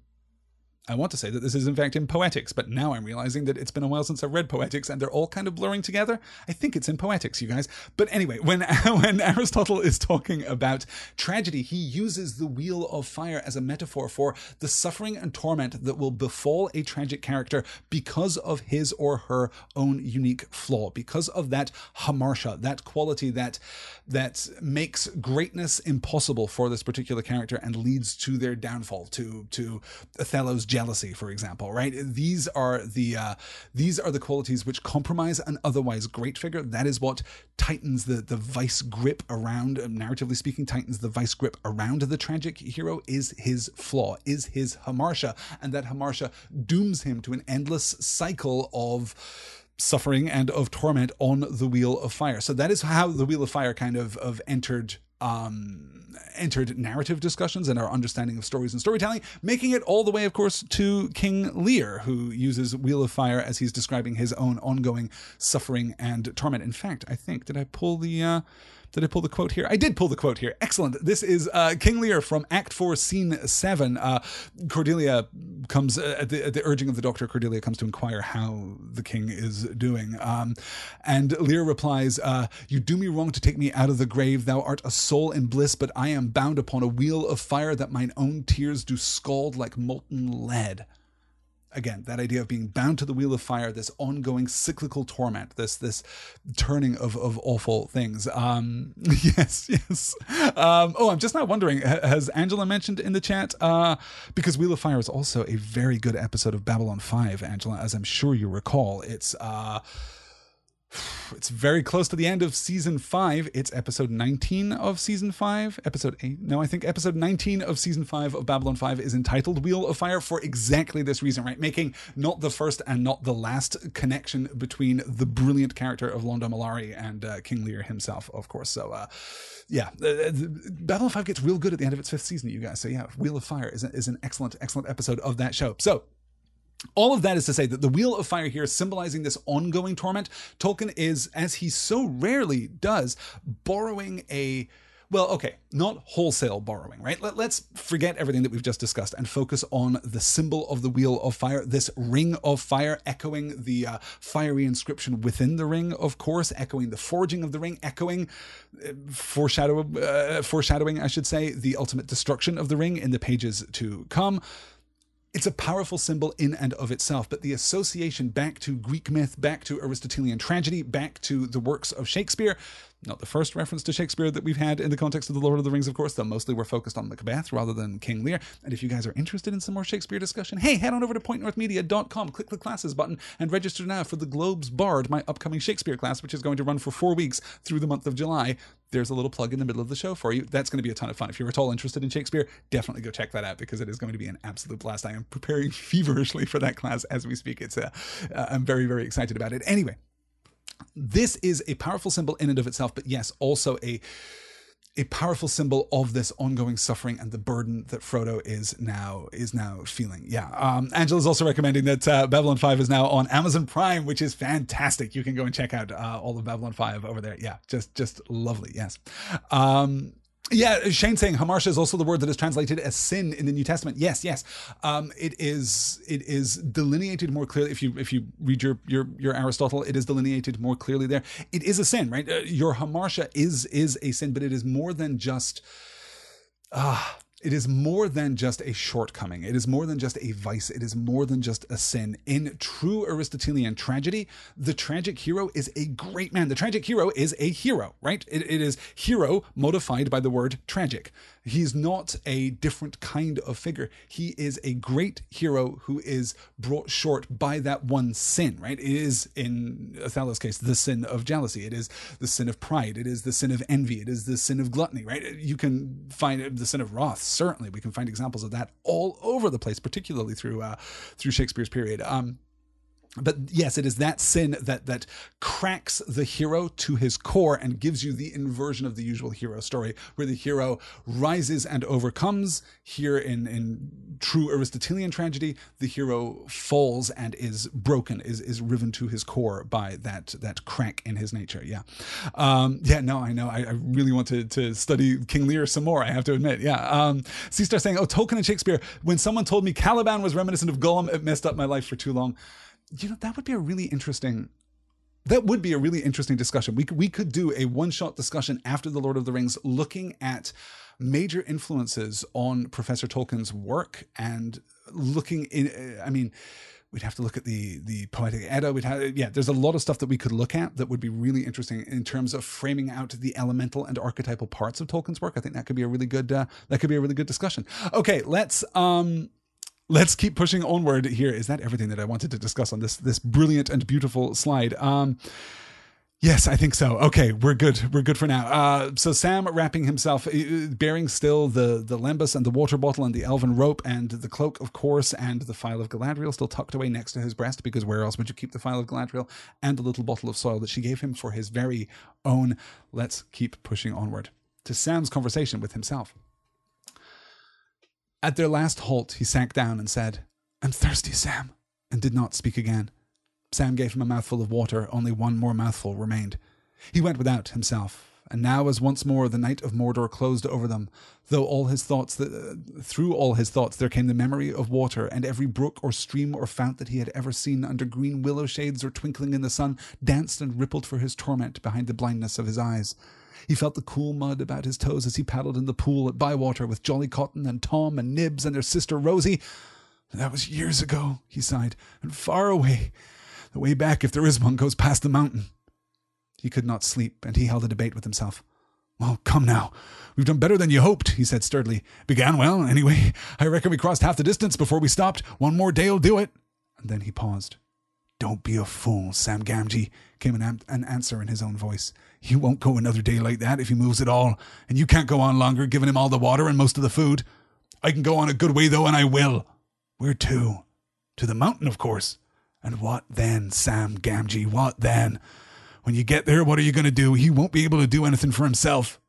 I want to say that this is in fact in Poetics, but now I'm realizing that it's been a while since I've read Poetics and they're all kind of blurring together. I think it's in Poetics, you guys. But anyway, when <laughs> when Aristotle is talking about tragedy, he uses the wheel of fire as a metaphor for the suffering and torment that will befall a tragic character because of his or her own unique flaw, because of that hamartia, that quality that that makes greatness impossible for this particular character and leads to their downfall, to to Othello's jealousy, for example, right? These are the uh, these are the qualities which compromise an otherwise great figure. That is what tightens the the vice grip around, uh, narratively speaking, tightens the vice grip around the tragic hero is his flaw, is his hamartia, and that hamartia dooms him to an endless cycle of suffering and of torment on the wheel of fire. So that is how the wheel of fire kind of of entered um entered narrative discussions and our understanding of stories and storytelling, making it all the way, of course, to King Lear, who uses Wheel of Fire as he's describing his own ongoing suffering and torment. In fact, I think, did I pull the. Uh, did I pull the quote here? I did pull the quote here. Excellent. This is uh, King Lear from Act 4, Scene 7. Uh, Cordelia comes, uh, at, the, at, the, urging of the doctor, Cordelia comes to inquire how the king is doing. Um, and Lear replies, uh, You do me wrong to take me out of the grave. Thou art a soul in bliss, but I am bound upon a wheel of fire that mine own tears do scald like molten lead again that idea of being bound to the wheel of fire this ongoing cyclical torment this this turning of of awful things. Um <laughs> yes yes. Um oh i'm just not wondering has angela mentioned in the chat? Uh because wheel of fire is also a very good episode of babylon 5 angela as i'm sure you recall. It's uh it's very close to the end of season five. It's episode 19 of season five. Episode eight. No, I think episode 19 of season five of Babylon 5 is entitled Wheel of Fire for exactly this reason, right? Making not the first and not the last connection between the brilliant character of Londo Mollari and uh, King Lear himself, of course. So, uh, yeah, uh, Babylon 5 gets real good at the end of its fifth season, you guys. So, yeah, Wheel of Fire is, a, is an excellent, excellent episode of that show. So, all of that is to say that the Wheel of Fire here, symbolizing this ongoing torment, Tolkien is, as he so rarely does, borrowing a well, okay, not wholesale borrowing, right? Let, us forget everything that we've just discussed and focus on the symbol of the wheel of fire, this ring of fire, echoing the uh, fiery inscription within the ring, of course, echoing the forging of the ring, echoing, uh, foreshadow, uh, foreshadowing, I should say, the ultimate destruction of the ring in the pages to come. It's a powerful symbol in and of itself, but the association back to Greek myth, back to Aristotelian tragedy, back to the works of Shakespeare, not the first reference to Shakespeare that we've had in the context of The Lord of the Rings, of course, though mostly we're focused on Macbeth rather than King Lear. And if you guys are interested in some more Shakespeare discussion, hey, head on over to pointnorthmedia.com, click the classes button, and register now for the Globes Bard, my upcoming Shakespeare class, which is going to run for four weeks through the month of July. There's a little plug in the middle of the show for you. That's going to be a ton of fun. If you're at all interested in Shakespeare, definitely go check that out because it is going to be an absolute blast. I am preparing <laughs> feverishly for that class as we speak. It's a, uh, I'm very, very excited about it. Anyway, this is a powerful symbol in and of itself, but yes, also a a powerful symbol of this ongoing suffering and the burden that Frodo is now is now feeling. Yeah, um, Angela's also recommending that uh, Babylon Five is now on Amazon Prime, which is fantastic. You can go and check out uh, all of Babylon Five over there. Yeah, just just lovely. Yes. Um, yeah, Shane saying hamartia is also the word that is translated as sin in the New Testament. Yes, yes, um, it is. It is delineated more clearly. If you if you read your your your Aristotle, it is delineated more clearly there. It is a sin, right? Uh, your hamartia is is a sin, but it is more than just. Ah, uh, it is more than just a shortcoming. It is more than just a vice. It is more than just a sin. In true Aristotelian tragedy, the tragic hero is a great man. The tragic hero is a hero, right? it, it is hero modified by the word tragic. He's not a different kind of figure. He is a great hero who is brought short by that one sin, right? It is, in Othello's case, the sin of jealousy. It is the sin of pride. It is the sin of envy. It is the sin of gluttony, right? You can find the sin of wrath. Certainly, we can find examples of that all over the place, particularly through uh, through Shakespeare's period. Um, but yes, it is that sin that that cracks the hero to his core and gives you the inversion of the usual hero story, where the hero rises and overcomes. Here in in true Aristotelian tragedy, the hero falls and is broken, is is riven to his core by that that crack in his nature. Yeah, um, yeah. No, I know. I, I, really want to to study King Lear some more. I have to admit. Yeah. Um, C-Star saying, "Oh, Tolkien and Shakespeare. When someone told me Caliban was reminiscent of Gollum, it messed up my life for too long." You know, that would be a really interesting that would be a really interesting discussion. We could, we could do a one shot discussion after The Lord of the Rings looking at major influences on Professor Tolkien's work and looking in, I mean, we'd have to look at the the poetic edda. We'd have yeah there's a lot of stuff that we could look at that would be really interesting in terms of framing out the elemental and archetypal parts of tolkien's work. I think that could be a really good uh, that could be a really good discussion. Okay let's um let's keep pushing onward here. Is that everything that I wanted to discuss on this this brilliant and beautiful slide? Um, Yes, I think so. Okay, we're good. We're good for now. Uh, so Sam wrapping himself, uh, bearing still the the lembas and the water bottle and the elven rope and the cloak, of course, and the phial of Galadriel still tucked away next to his breast because where else would you keep the phial of Galadriel and the little bottle of soil that she gave him for his very own? Let's keep pushing onward to Sam's conversation with himself. At their last halt, he sank down and said, I'm thirsty, Sam, and did not speak again. Sam gave him a mouthful of water, only one more mouthful remained. He went without himself, and now as once more the night of Mordor closed over them, though all his thoughts, uh, through all his thoughts, there came the memory of water, and every brook or stream or fount that he had ever seen under green willow shades or twinkling in the sun danced and rippled for his torment behind the blindness of his eyes. He felt the cool mud about his toes as he paddled in the pool at Bywater with Jolly Cotton and Tom and Nibs and their sister Rosie. That was years ago, he sighed, and far away. The way back, if there is one, goes past the mountain. He could not sleep, and he held a debate with himself. Well, come now. We've done better than you hoped, he said sturdily. Began well, anyway. I reckon we crossed half the distance before we stopped. One more day'll do it. And then he paused. Don't be a fool, Sam Gamgee, came an, am- an answer in his own voice. He won't go another day like that if he moves at all, and you can't go on longer giving him all the water and most of the food. I can go on a good way though, and I will. Where to? To the mountain, of course. And what then, Sam Gamgee? What then? When you get there, what are you going to do? He won't be able to do anything for himself.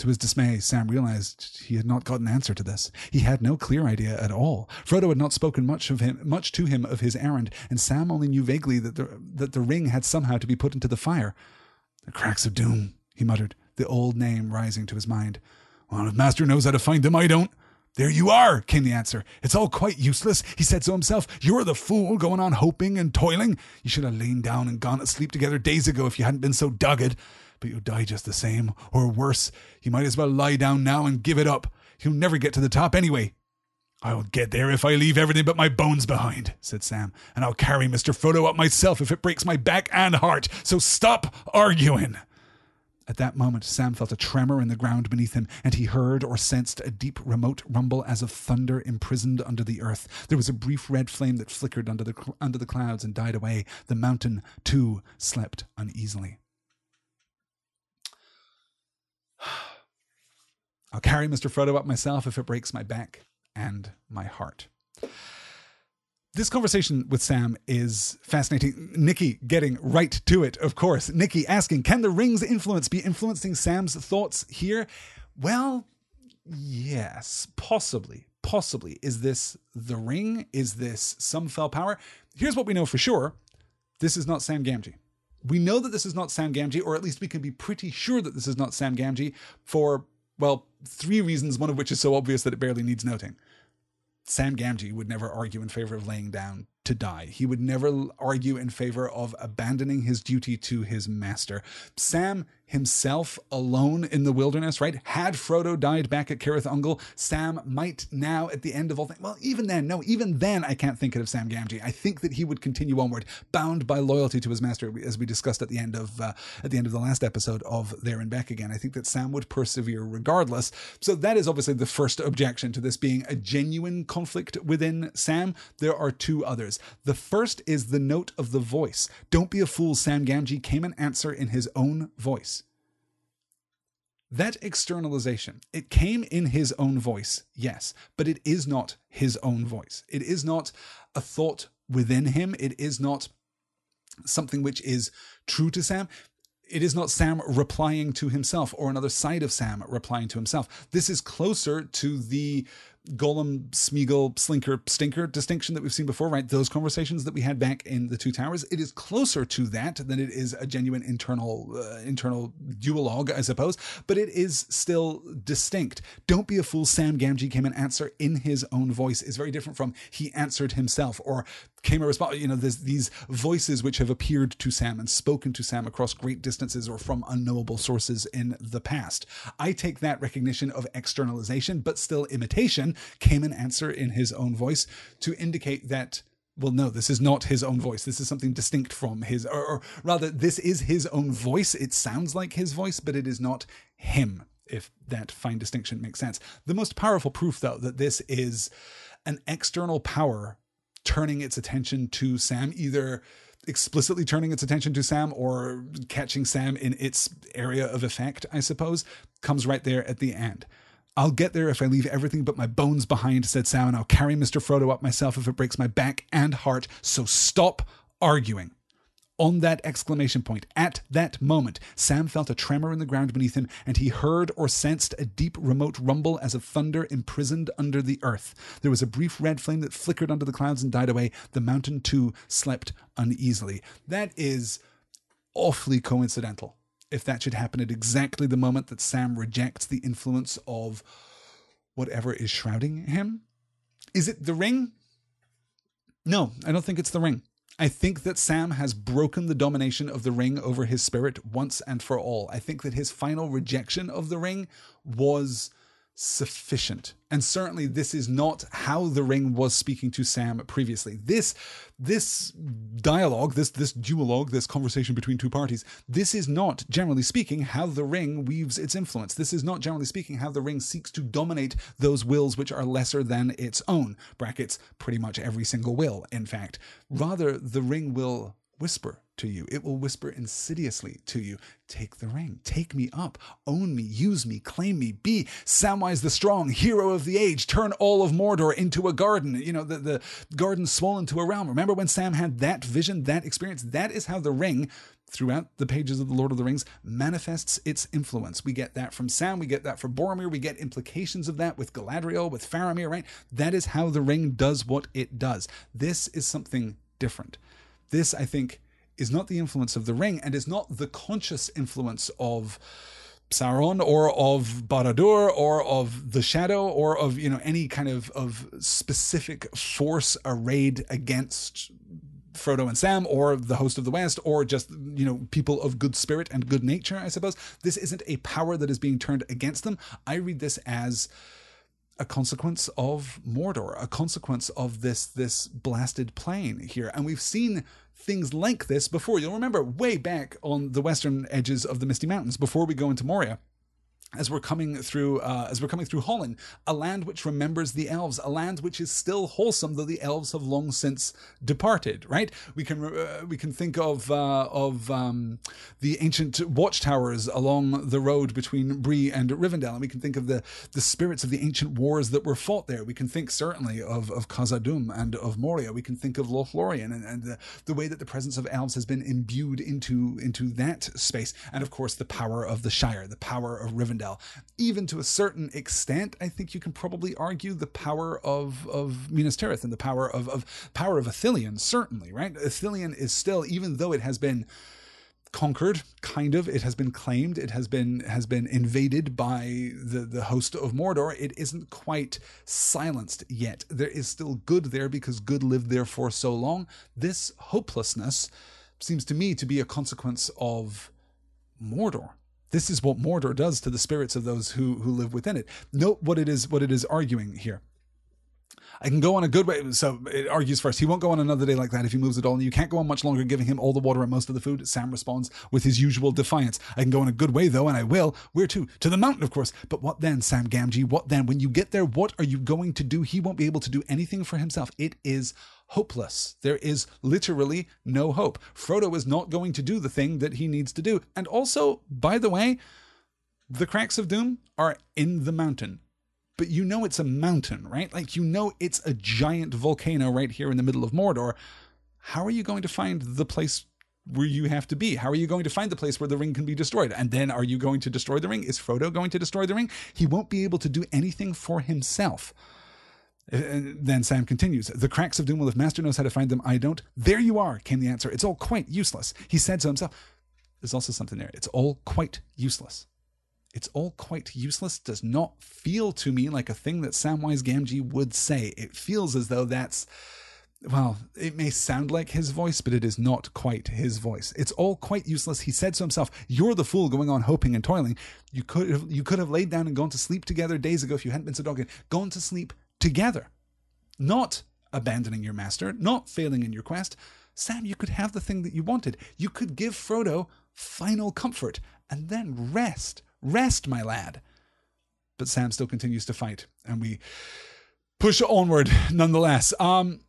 To his dismay, Sam realized he had not got an answer to this. He had no clear idea at all. Frodo had not spoken much of him, much to him of his errand, and Sam only knew vaguely that the, that the ring had somehow to be put into the fire. The cracks of doom, he muttered, the old name rising to his mind. Well, if Master knows how to find them, I don't. There you are, came the answer. It's all quite useless, he said to himself. You're the fool going on hoping and toiling. You should have lain down and gone to sleep together days ago if you hadn't been so dogged. But you'll die just the same, or worse. You might as well lie down now and give it up. You'll never get to the top anyway. I'll get there if I leave everything but my bones behind, said Sam, and I'll carry Mr. Frodo up myself if it breaks my back and heart. So stop arguing. At that moment, Sam felt a tremor in the ground beneath him, and he heard or sensed a deep, remote rumble as of thunder imprisoned under the earth. There was a brief red flame that flickered under the, under the clouds and died away. The mountain, too, slept uneasily. <sighs> I'll carry Mr. Frodo up myself if it breaks my back and my heart. this conversation with Sam is fascinating. Nikki getting right to it, of course. Nikki asking, can the ring's influence be influencing Sam's thoughts here? Well, yes, possibly. Possibly. Is this the ring? Is this some fell power? Here's what we know for sure this is not Sam Gamgee. We know that this is not Sam Gamgee, or at least we can be pretty sure that this is not Sam Gamgee for, well, three reasons, one of which is so obvious that it barely needs noting. Sam Gamgee would never argue in favor of laying down to die. He would never argue in favor of abandoning his duty to his master. Sam himself alone in the wilderness, right? Had Frodo died back at Cirith Ungol, Sam might now, at the end of all things, well, even then, no, even then, I can't think it of Sam Gamgee. I think that he would continue onward, bound by loyalty to his master, as we discussed at the end of uh, at the end of the last episode of There and Back Again. I think that Sam would persevere regardless. So that is obviously the first objection to this being a genuine conflict within Sam. There are two others. The first is the note of the voice. Don't be a fool, Sam Gamgee came an answer in his own voice. That externalization, it came in his own voice, yes, but it is not his own voice. It is not a thought within him. It is not something which is true to Sam. It is not Sam replying to himself or another side of Sam replying to himself. This is closer to the Gollum, Smeagol, Slinker, Stinker distinction that we've seen before, right? Those conversations that we had back in the Two Towers, it is closer to that than it is a genuine internal uh, internal duologue, I suppose. But it is still distinct. Don't be a fool. Sam Gamgee came and answer in his own voice is very different from he answered himself or came a response. You know, there's these voices which have appeared to Sam and spoken to Sam across great distances or from unknowable sources in the past. I take that recognition of externalization, but still imitation came an answer in his own voice to indicate that well, no, this is not his own voice. This is something distinct from his, or, or, rather, this is his own voice. It sounds like his voice, but it is not him, if that fine distinction makes sense. The most powerful proof, though, that this is an external power turning its attention to Sam, either explicitly turning its attention to Sam or catching Sam in its area of effect, I suppose, comes right there at the end. I'll get there if I leave everything but my bones behind, said Sam, and I'll carry Mr. Frodo up myself if it breaks my back and heart. So stop arguing. On that exclamation point, at that moment, Sam felt a tremor in the ground beneath him, and he heard or sensed a deep, remote rumble as of thunder imprisoned under the earth. There was a brief red flame that flickered under the clouds and died away. The mountain, too, slept uneasily. That is awfully coincidental if that should happen at exactly the moment that Sam rejects the influence of whatever is shrouding him. Is it the ring? No, I don't think it's the ring. I think that Sam has broken the domination of the ring over his spirit once and for all. I think that his final rejection of the ring was sufficient. And certainly this is not how the ring was speaking to Sam previously. This this dialogue, this this duologue, this conversation between two parties, this is not generally speaking how the ring weaves its influence. This is not generally speaking how the ring seeks to dominate those wills which are lesser than its own. Brackets pretty much every single will, in fact. Rather the ring will whisper to you. It will whisper insidiously to you, Take the ring, take me up, own me, use me, claim me, be Samwise the Strong, hero of the age, turn all of Mordor into a garden, you know, the, the garden swollen to a realm. Remember when Sam had that vision, that experience? That is how the ring, throughout the pages of The Lord of the Rings, manifests its influence. We get that from Sam, we get that from Boromir, we get implications of that with Galadriel, with Faramir, right? That is how the ring does what it does. This is something different. This, I think, is not the influence of the ring and is not the conscious influence of Sauron or of Barad-dûr or of the Shadow or of you know any kind of of specific force arrayed against Frodo and Sam or the host of the West or just you know people of good spirit and good nature I suppose. This isn't a power that is being turned against them. I read this as a consequence of Mordor, a consequence of this this blasted plane here. And we've seen things like this before. You'll remember way back on the western edges of the Misty Mountains, before we go into Moria, as we're coming through uh, as we're coming through Hollin, a land which remembers the elves, a land which is still wholesome, though the elves have long since departed. Right? We can uh, we can think of uh, of um, the ancient watchtowers along the road between Bree and Rivendell, and we can think of the the spirits of the ancient wars that were fought there. We can think certainly of of Khazad-dûm and of Moria. We can think of Lothlorien and, and the, the way that the presence of elves has been imbued into into that space, and of course the power of the Shire, the power of Rivendell even to a certain extent, I think you can probably argue the power of of Minas Tirith and the power of, of power of Ithilien, certainly, right? Ithilien is still, even though it has been conquered kind of it has been claimed it has been has been invaded by the the host of mordor it isn't quite silenced yet. There is still good there because good lived there for so long. This hopelessness seems to me to be a consequence of mordor this is what Mordor does to the spirits of those who who live within it. Note what it is what it is arguing here. I can go on a good way. So it argues first. He won't go on another day like that if he moves at all. And you can't go on much longer giving him all the water and most of the food. Sam responds with his usual defiance. I can go on a good way though, and I will. Where to? To the mountain, of course. But what then, Sam Gamgee? What then? When you get there, what are you going to do? He won't be able to do anything for himself. It is hopeless. There is literally no hope. Frodo is not going to do the thing that he needs to do. And also, by the way, the cracks of doom are in the mountain. But you know it's a mountain, right? Like you know it's a giant volcano right here in the middle of Mordor. How are you going to find the place where you have to be? How are you going to find the place where the ring can be destroyed? And then are you going to destroy the ring? Is Frodo going to destroy the ring? He won't be able to do anything for himself. And then Sam continues, The cracks of Doom, will if Master knows how to find them, I don't. There you are, came the answer. It's all quite useless. He said so himself. There's also something there. It's all quite useless. It's all quite useless does not feel to me like a thing that Samwise Gamgee would say. It feels as though that's well, it may sound like his voice, but it is not quite his voice. It's all quite useless. He said to himself, "You're the fool going on hoping and toiling. You could have, you could have laid down and gone to sleep together days ago if you hadn't been so dogged. Gone to sleep together, not abandoning your master, not failing in your quest. Sam, you could have the thing that you wanted. You could give Frodo final comfort and then rest. Rest, my lad." But Sam still continues to fight, and we push onward nonetheless. Um,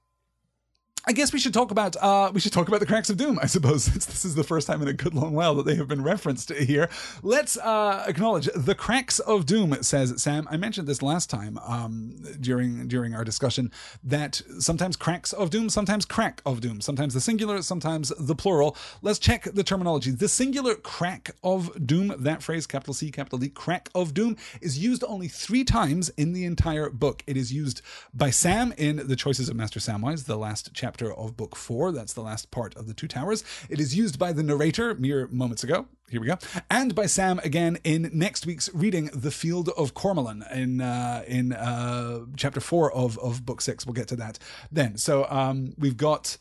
I guess we should talk about uh, we should talk about the cracks of doom. I suppose <laughs> since this is the first time in a good long while that they have been referenced here. Let's uh, acknowledge the cracks of doom. Says Sam. I mentioned this last time um, during during our discussion that sometimes cracks of doom, sometimes crack of doom, sometimes the singular, sometimes the plural. Let's check the terminology. The singular crack of doom. That phrase, capital C, capital D, crack of doom, is used only three times in the entire book. It is used by Sam in the Choices of Master Samwise, the last chapter chapter of Book 4. That's the last part of the Two Towers. It is used by the narrator mere moments ago. Here we go. And by Sam again in next week's reading, The Field of Cormallen, in uh, in uh, chapter 4 of, of Book 6. We'll get to that then. So um, we've got.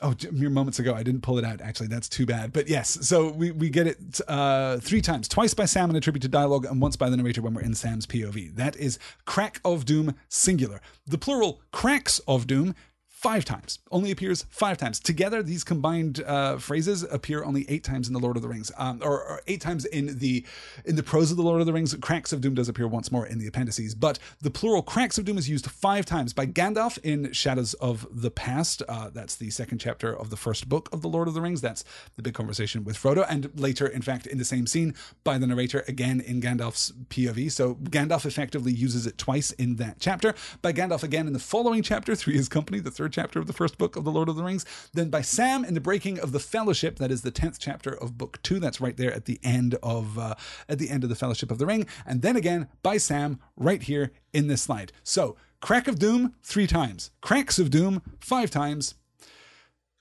Oh, mere moments ago, I didn't pull it out. Actually, that's too bad. But yes, so we, we get it uh, three times, twice by Sam in a tribute to dialogue, and once by the narrator when we're in Sam's POV. That is crack of doom singular. The plural cracks of doom five times. Only appears five times. Together, these combined uh, phrases appear only eight times in the Lord of the Rings, um, or, or, eight times in the in the prose of the Lord of the Rings. Cracks of Doom does appear once more in the appendices, but the plural cracks of Doom is used five times by Gandalf in Shadows of the Past. Uh, that's the second chapter of the first book of the Lord of the Rings. That's the big conversation with Frodo, and later, in fact, in the same scene by the narrator again in Gandalf's POV. So Gandalf effectively uses it twice in that chapter. By Gandalf again in the following chapter, Three Is Company, the third third chapter of the first book of The Lord of the Rings. Then by Sam in the breaking of the Fellowship, that is the 10th chapter of book two. That's right there at the end of uh, at the end of the Fellowship of the Ring. And then again by Sam right here in this slide. So Crack of Doom three times, Cracks of Doom five times.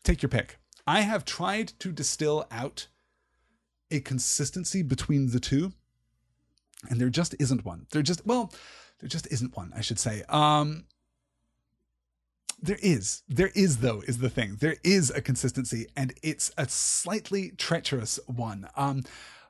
Take your pick. I have tried to distill out a consistency between the two, and there just isn't one. There just well, there just isn't one. I should say. Um, there is. There is, though, is the thing. There is a consistency, and it's a slightly treacherous one. Um,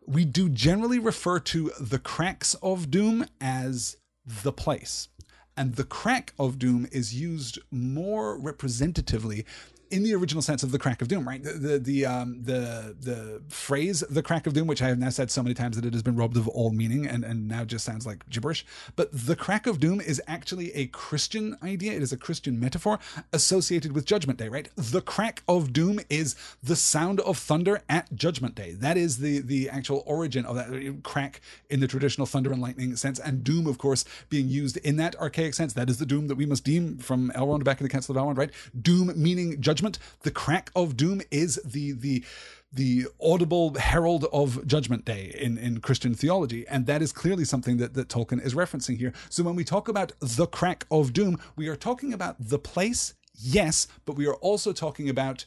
we do generally refer to the cracks of Doom as the place. And the crack of Doom is used more representatively in the original sense of the crack of doom, right? The the the, um, the the phrase "the crack of doom," which I have now said so many times that it has been robbed of all meaning and and now just sounds like gibberish. But the crack of doom is actually a Christian idea. It is a Christian metaphor associated with Judgment Day, right? The crack of doom is the sound of thunder at Judgment Day. That is the the actual origin of that crack in the traditional thunder and lightning sense, and doom, of course, being used in that archaic sense. That is the doom that we must deem from Elrond back in the Council of Elrond, right? Doom meaning judgment. The crack of doom is the the the audible herald of Judgment Day in, in Christian theology. And that is clearly something that, that Tolkien is referencing here. So when we talk about the crack of doom, we are talking about the place, yes, but we are also talking about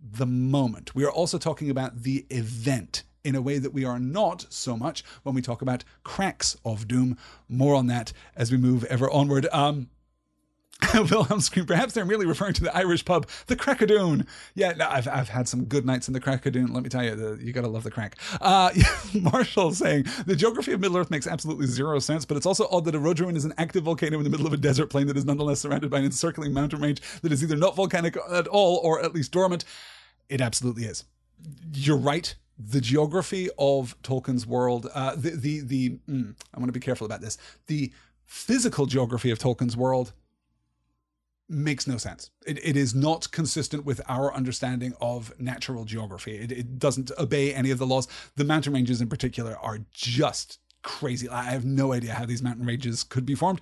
the moment. We are also talking about the event in a way that we are not so much when we talk about cracks of doom. More on that as we move ever onward. Um, <laughs> Wilhelm screamed, perhaps they're merely referring to the Irish pub, the Crackadoon. Yeah, I've, I've had some good nights in the Crackadoon. Let me tell you, the, you gotta love the crack. Uh, <laughs> Marshall saying, the geography of Middle Earth makes absolutely zero sense, but it's also odd that a Orodruin is an active volcano in the middle of a desert plain that is nonetheless surrounded by an encircling mountain range that is either not volcanic at all or at least dormant. It absolutely is. You're right the geography of Tolkien's world, uh, the the the mm, I want to be careful about this. The physical geography of Tolkien's world makes no sense. It, it is not consistent with our understanding of natural geography. It, it doesn't obey any of the laws. The mountain ranges, in particular, are just crazy. I have no idea how these mountain ranges could be formed.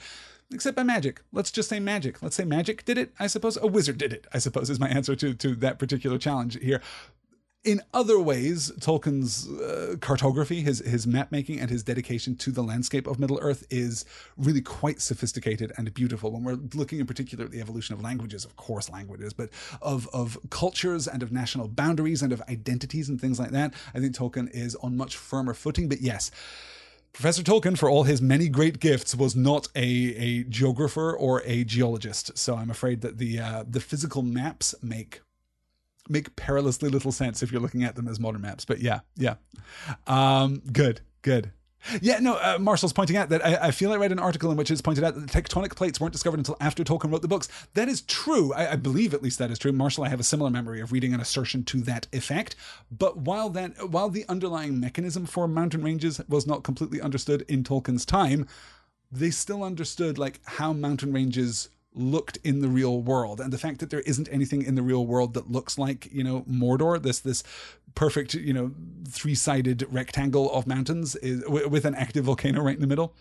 Except by magic. Let's just say magic. Let's say magic did it, I suppose. A wizard did it, I suppose, is my answer to, to that particular challenge here in other ways, Tolkien's uh, cartography, his his map making, and his dedication to the landscape of Middle Earth is really quite sophisticated and beautiful. When we're looking in particular at the evolution of languages, of course, languages, but of of cultures and of national boundaries and of identities and things like that, I think Tolkien is on much firmer footing. But yes. Professor Tolkien, for all his many great gifts, was not a, a geographer or a geologist. So I'm afraid that the uh, the physical maps make make perilously little sense if you're looking at them as modern maps. But yeah, yeah. Um, good, good. Yeah, no, uh, Marshall's pointing out that I, I, feel I read an article in which it's pointed out that the tectonic plates weren't discovered until after Tolkien wrote the books. That is true. I, I, believe at least that is true. Marshall, I have a similar memory of reading an assertion to that effect. But while that, while the underlying mechanism for mountain ranges was not completely understood in Tolkien's time, they still understood like how mountain ranges looked in the real world and the fact that there isn't anything in the real world that looks like you know mordor this this perfect you know three-sided rectangle of mountains is with an active volcano right in the middle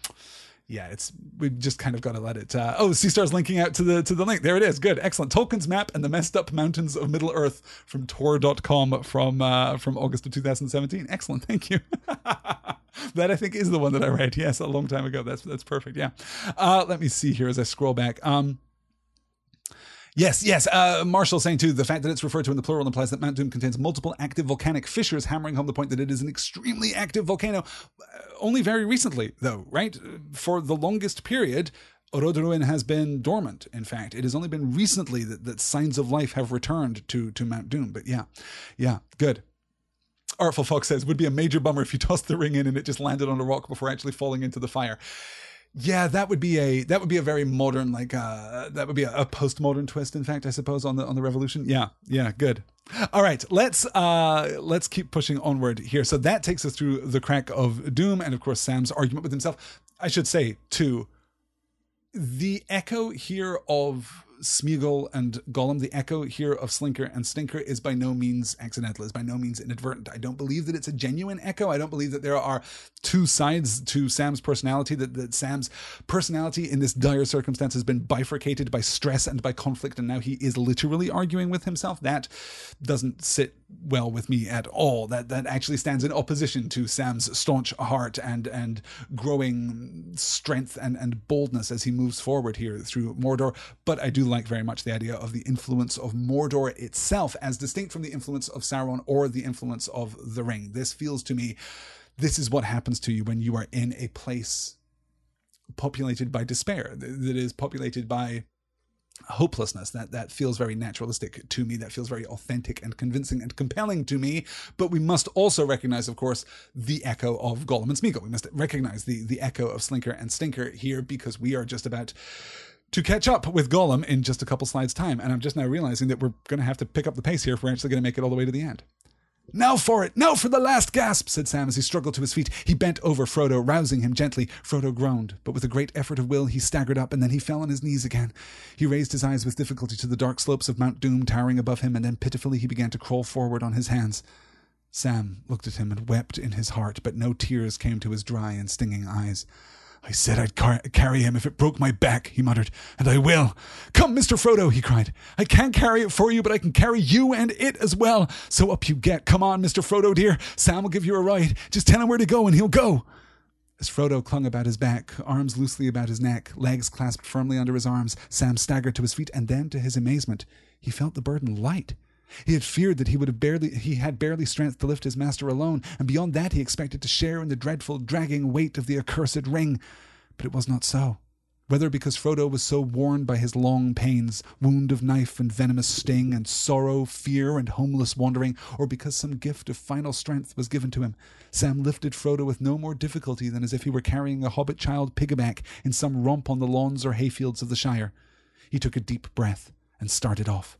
yeah, it's we just kind of got to let it. Uh, oh, Seastar's linking out to the to the link. There it is. Good, excellent. Tolkien's map and the messed up mountains of Middle Earth from Tor.com from uh, from August of 2017. Excellent, thank you. <laughs> that I think is the one that I read. Yes, a long time ago. That's that's perfect. Yeah. Uh, let me see here as I scroll back. Um, Yes, yes. Uh, Marshall saying too, the fact that it's referred to in the plural implies that Mount Doom contains multiple active volcanic fissures, hammering home the point that it is an extremely active volcano. Uh, only very recently, though, right? For the longest period, Orodruin has been dormant. In fact, it has only been recently that, that signs of life have returned to to Mount Doom. But yeah, yeah, good. Artful Fox says, would be a major bummer if you tossed the ring in and it just landed on a rock before actually falling into the fire. Yeah, that would be a that would be a very modern like uh that would be a, a postmodern twist in fact I suppose on the on the revolution. Yeah. Yeah, good. All right, let's uh let's keep pushing onward here. So that takes us through the crack of doom and of course Sam's argument with himself. I should say too the echo here of Smeagol and Gollum, the echo here of Slinker and Stinker, is by no means accidental, is by no means inadvertent. I don't believe that it's a genuine echo. I don't believe that there are two sides to Sam's personality, that, that Sam's personality in this dire circumstance has been bifurcated by stress and by conflict, and now he is literally arguing with himself. That doesn't sit well with me at all. That that actually stands in opposition to Sam's staunch heart and and growing strength and, and boldness as he moves forward here through Mordor. But I do like very much the idea of the influence of Mordor itself as distinct from the influence of Sauron or the influence of the ring. This feels to me this is what happens to you when you are in a place populated by despair, that is populated by hopelessness. That that feels very naturalistic to me. That feels very authentic and convincing and compelling to me. But we must also recognize of course the echo of Gollum and Smeagol. We must recognize the the echo of Slinker and Stinker here because we are just about to catch up with Gollum in just a couple slides' time. And I'm just now realizing that we're going to have to pick up the pace here if we're actually going to make it all the way to the end. Now for it! Now for the last gasp! said Sam as he struggled to his feet. He bent over Frodo, rousing him gently. Frodo groaned, but with a great effort of will he staggered up, and then he fell on his knees again. He raised his eyes with difficulty to the dark slopes of Mount Doom towering above him, and then pitifully he began to crawl forward on his hands. Sam looked at him and wept in his heart, but no tears came to his dry and stinging eyes. I said I'd car- carry him if it broke my back, he muttered, and I will. Come, Mr. Frodo, he cried. I can't carry it for you, but I can carry you and it as well. So up you get. Come on, Mr. Frodo, dear. Sam will give you a ride. Just tell him where to go and he'll go. As Frodo clung about his back, arms loosely about his neck, legs clasped firmly under his arms, Sam staggered to his feet, and then, to his amazement, he felt the burden light. He had feared that he would have barely he had barely strength to lift his master alone, and beyond that he expected to share in the dreadful dragging weight of the accursed ring. But it was not so. Whether because Frodo was so worn by his long pains, wound of knife and venomous sting, and sorrow, fear, and homeless wandering, or because some gift of final strength was given to him, Sam lifted Frodo with no more difficulty than as if he were carrying a hobbit child piggyback in some romp on the lawns or hayfields of the Shire. He took a deep breath and started off.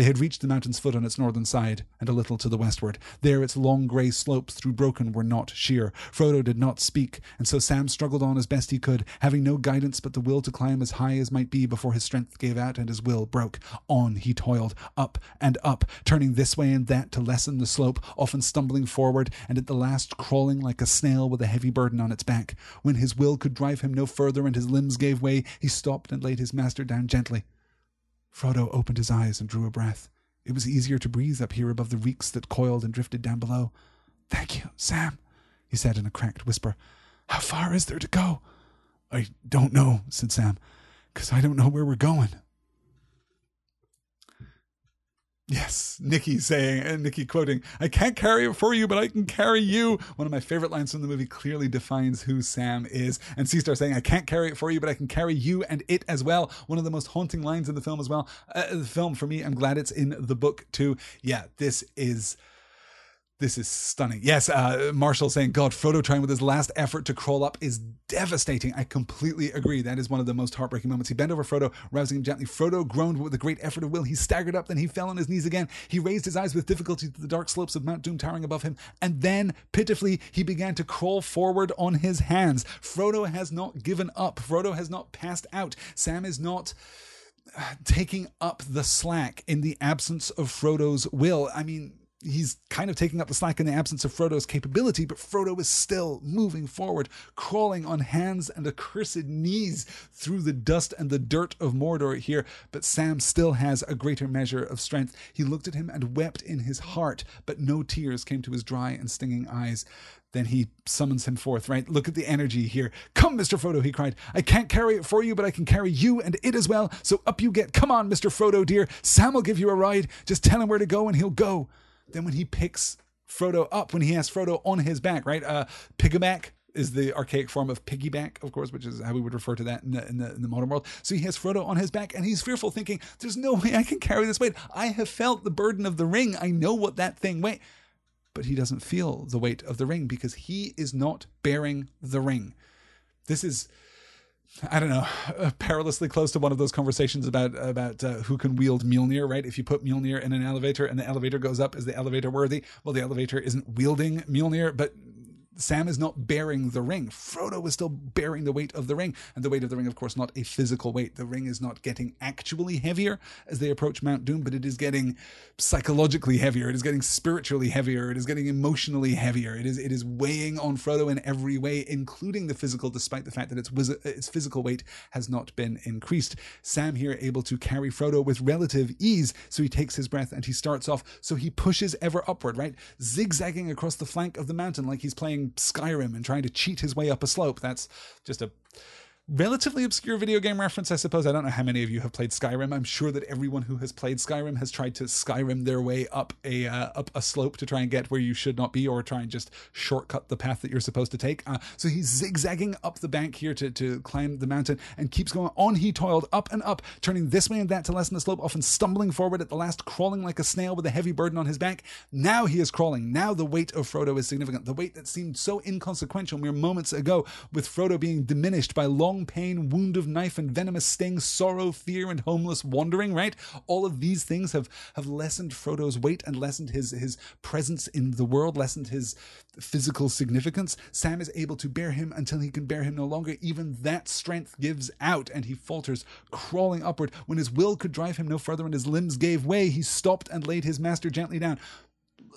They had reached the mountain's foot on its northern side, and a little to the westward. There its long grey slopes through broken were not sheer. Frodo did not speak, and so Sam struggled on as best he could, having no guidance but the will to climb as high as might be before his strength gave out and his will broke. On he toiled, up and up, turning this way and that to lessen the slope, often stumbling forward, and at the last crawling like a snail with a heavy burden on its back. When his will could drive him no further and his limbs gave way, he stopped and laid his master down gently. Frodo opened his eyes and drew a breath. It was easier to breathe up here above the reeks that coiled and drifted down below. Thank you, Sam, he said in a cracked whisper. How far is there to go? I don't know, said Sam, because I don't know where we're going. Yes, Nikki saying, and Nikki quoting, I can't carry it for you, but I can carry you. One of my favorite lines from the movie clearly defines who Sam is. And Seastar saying, I can't carry it for you, but I can carry you and it as well. One of the most haunting lines in the film as well. Uh, the film, for me, I'm glad it's in the book too. Yeah, this is this is stunning. Yes, uh, Marshall saying, God, Frodo trying with his last effort to crawl up is devastating. I completely agree. That is one of the most heartbreaking moments. He bent over Frodo, rousing him gently. Frodo groaned with a great effort of will. He staggered up, then he fell on his knees again. He raised his eyes with difficulty to the dark slopes of Mount Doom towering above him, and then, pitifully, he began to crawl forward on his hands. Frodo has not given up. Frodo has not passed out. Sam is not uh, taking up the slack in the absence of Frodo's will. I mean, he's kind of taking up the slack in the absence of Frodo's capability, but Frodo is still moving forward, crawling on hands and accursed knees through the dust and the dirt of Mordor here. But Sam still has a greater measure of strength. He looked at him and wept in his heart, but no tears came to his dry and stinging eyes. Then he summons him forth, right? Look at the energy here. Come, Mr. Frodo, he cried. I can't carry it for you, but I can carry you and it as well. So up you get. Come on, Mr. Frodo, dear. Sam will give you a ride. Just tell him where to go and he'll go. Then when he picks Frodo up, when he has Frodo on his back, right? Uh, pick-a-back is the archaic form of piggyback, of course, which is how we would refer to that in the, in the, in the modern world. So he has Frodo on his back, and he's fearful, thinking, "There's no way I can carry this weight. I have felt the burden of the ring. I know what that thing weighs." But he doesn't feel the weight of the ring because he is not bearing the ring. This is I don't know, <sighs> uh, perilously close to one of those conversations about about uh, who can wield Mjolnir, right? If you put Mjolnir in an elevator and the elevator goes up, is the elevator worthy? Well, the elevator isn't wielding Mjolnir, but Sam is not bearing the ring. Frodo is still bearing the weight of the ring. And the weight of the ring, of course, not a physical weight. The ring is not getting actually heavier as they approach Mount Doom, but it is getting psychologically heavier. It is getting spiritually heavier. It is getting emotionally heavier. It is it is weighing on Frodo in every way, including the physical, despite the fact that its, its physical weight has not been increased. Sam here able to carry Frodo with relative ease. So he takes his breath and he starts off. So he pushes ever upward, right? Zigzagging across the flank of the mountain like he's playing Skyrim and trying to cheat his way up a slope. That's just a relatively obscure video game reference, I suppose. I don't know how many of you have played Skyrim. I'm sure that everyone who has played Skyrim has tried to Skyrim their way up a uh, up a slope to try and get where you should not be, or try and just shortcut the path that you're supposed to take. Uh, so he's zigzagging up the bank here to to climb the mountain and keeps going on. He toiled up and up, turning this way and that to lessen the slope, often stumbling forward at the last, crawling like a snail with a heavy burden on his back. Now he is crawling. Now the weight of Frodo is significant. The weight that seemed so inconsequential mere moments ago, with Frodo being diminished by long long pain, wound of knife and venomous sting, sorrow, fear, and homeless wandering, right? All of these things have, have lessened Frodo's weight and lessened his, his presence in the world, lessened his physical significance. Sam is able to bear him until he can bear him no longer. Even that strength gives out, and he falters, crawling upward. When his will could drive him no further and his limbs gave way, he stopped and laid his master gently down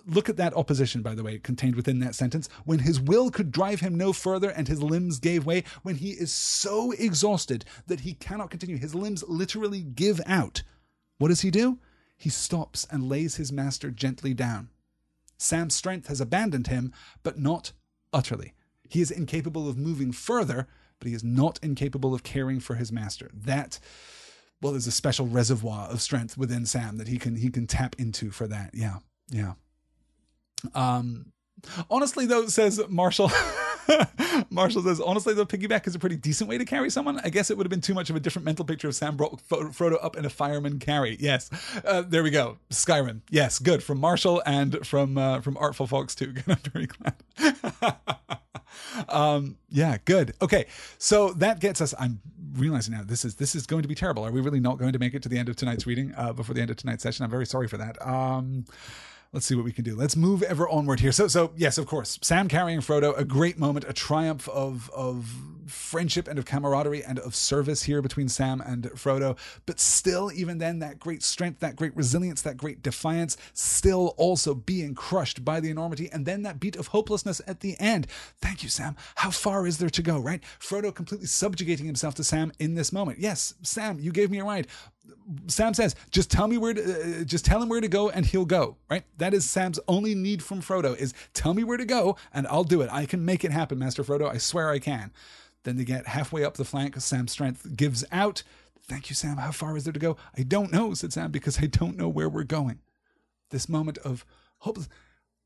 look at that opposition, by the way, contained within that sentence. When his will could drive him no further and his limbs gave way, when he is so exhausted that he cannot continue, his limbs literally give out. What does he do? He stops and lays his master gently down. Sam's strength has abandoned him, but not utterly. He is incapable of moving further, but he is not incapable of caring for his master. That well, there's a special reservoir of strength within Sam that he can he can tap into for that. Yeah. Yeah. Um, honestly, though, says Marshall. <laughs> Marshall says, honestly, though, piggyback is a pretty decent way to carry someone. I guess it would have been too much of a different mental picture of Sam brought Frodo up in a fireman carry. Yes, uh, there we go. Skyrim. Yes, good from Marshall and from uh, from Artful Fox too. <laughs> I'm very glad. <laughs> um, yeah, good. Okay, so that gets us. I'm realizing now this is this is going to be terrible. Are we really not going to make it to the end of tonight's reading uh, before the end of tonight's session? I'm very sorry for that. Um, let's see what we can do. Let's move ever onward here. So, so yes, of course, Sam carrying Frodo, a great moment, a triumph of of friendship and of camaraderie and of service here between Sam and Frodo. But still, even then, that great strength, that great resilience, that great defiance, still also being crushed by the enormity, and then that beat of hopelessness at the end. Thank you, Sam. How far is there to go? Right? Frodo completely subjugating himself to Sam in this moment. Yes, Sam, you gave me a ride. Sam says, just tell me where to, uh, just tell him where to go and he'll go, right? That is Sam's only need from Frodo is tell me where to go and I'll do it. I can make it happen, Master Frodo. I swear I can. Then they get halfway up the flank. Sam's strength gives out. Thank you, Sam. How far is there to go? I don't know, said Sam, because I don't know where we're going. This moment of hope.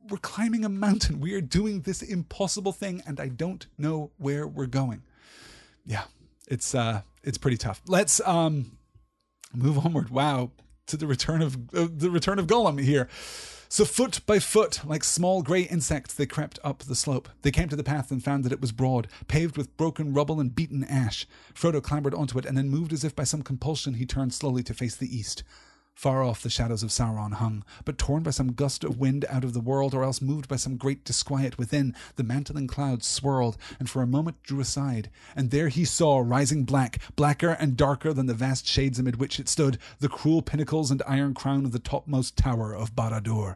We're climbing a mountain. We are doing this impossible thing, and I don't know where we're going. Yeah, it's uh, it's pretty tough. Let's um, move onward. Wow, to the return of uh, the return of Gollum here. So, foot by foot, like small grey insects, they crept up the slope. They came to the path and found that it was broad, paved with broken rubble and beaten ash. Frodo clambered onto it and then moved as if by some compulsion he turned slowly to face the east. Far off the shadows of Sauron hung, but torn by some gust of wind out of the world, or else moved by some great disquiet within, the mantling clouds swirled, and for a moment drew aside. And there he saw, rising black, blacker and darker than the vast shades amid which it stood, the cruel pinnacles and iron crown of the topmost tower of Barad-dûr.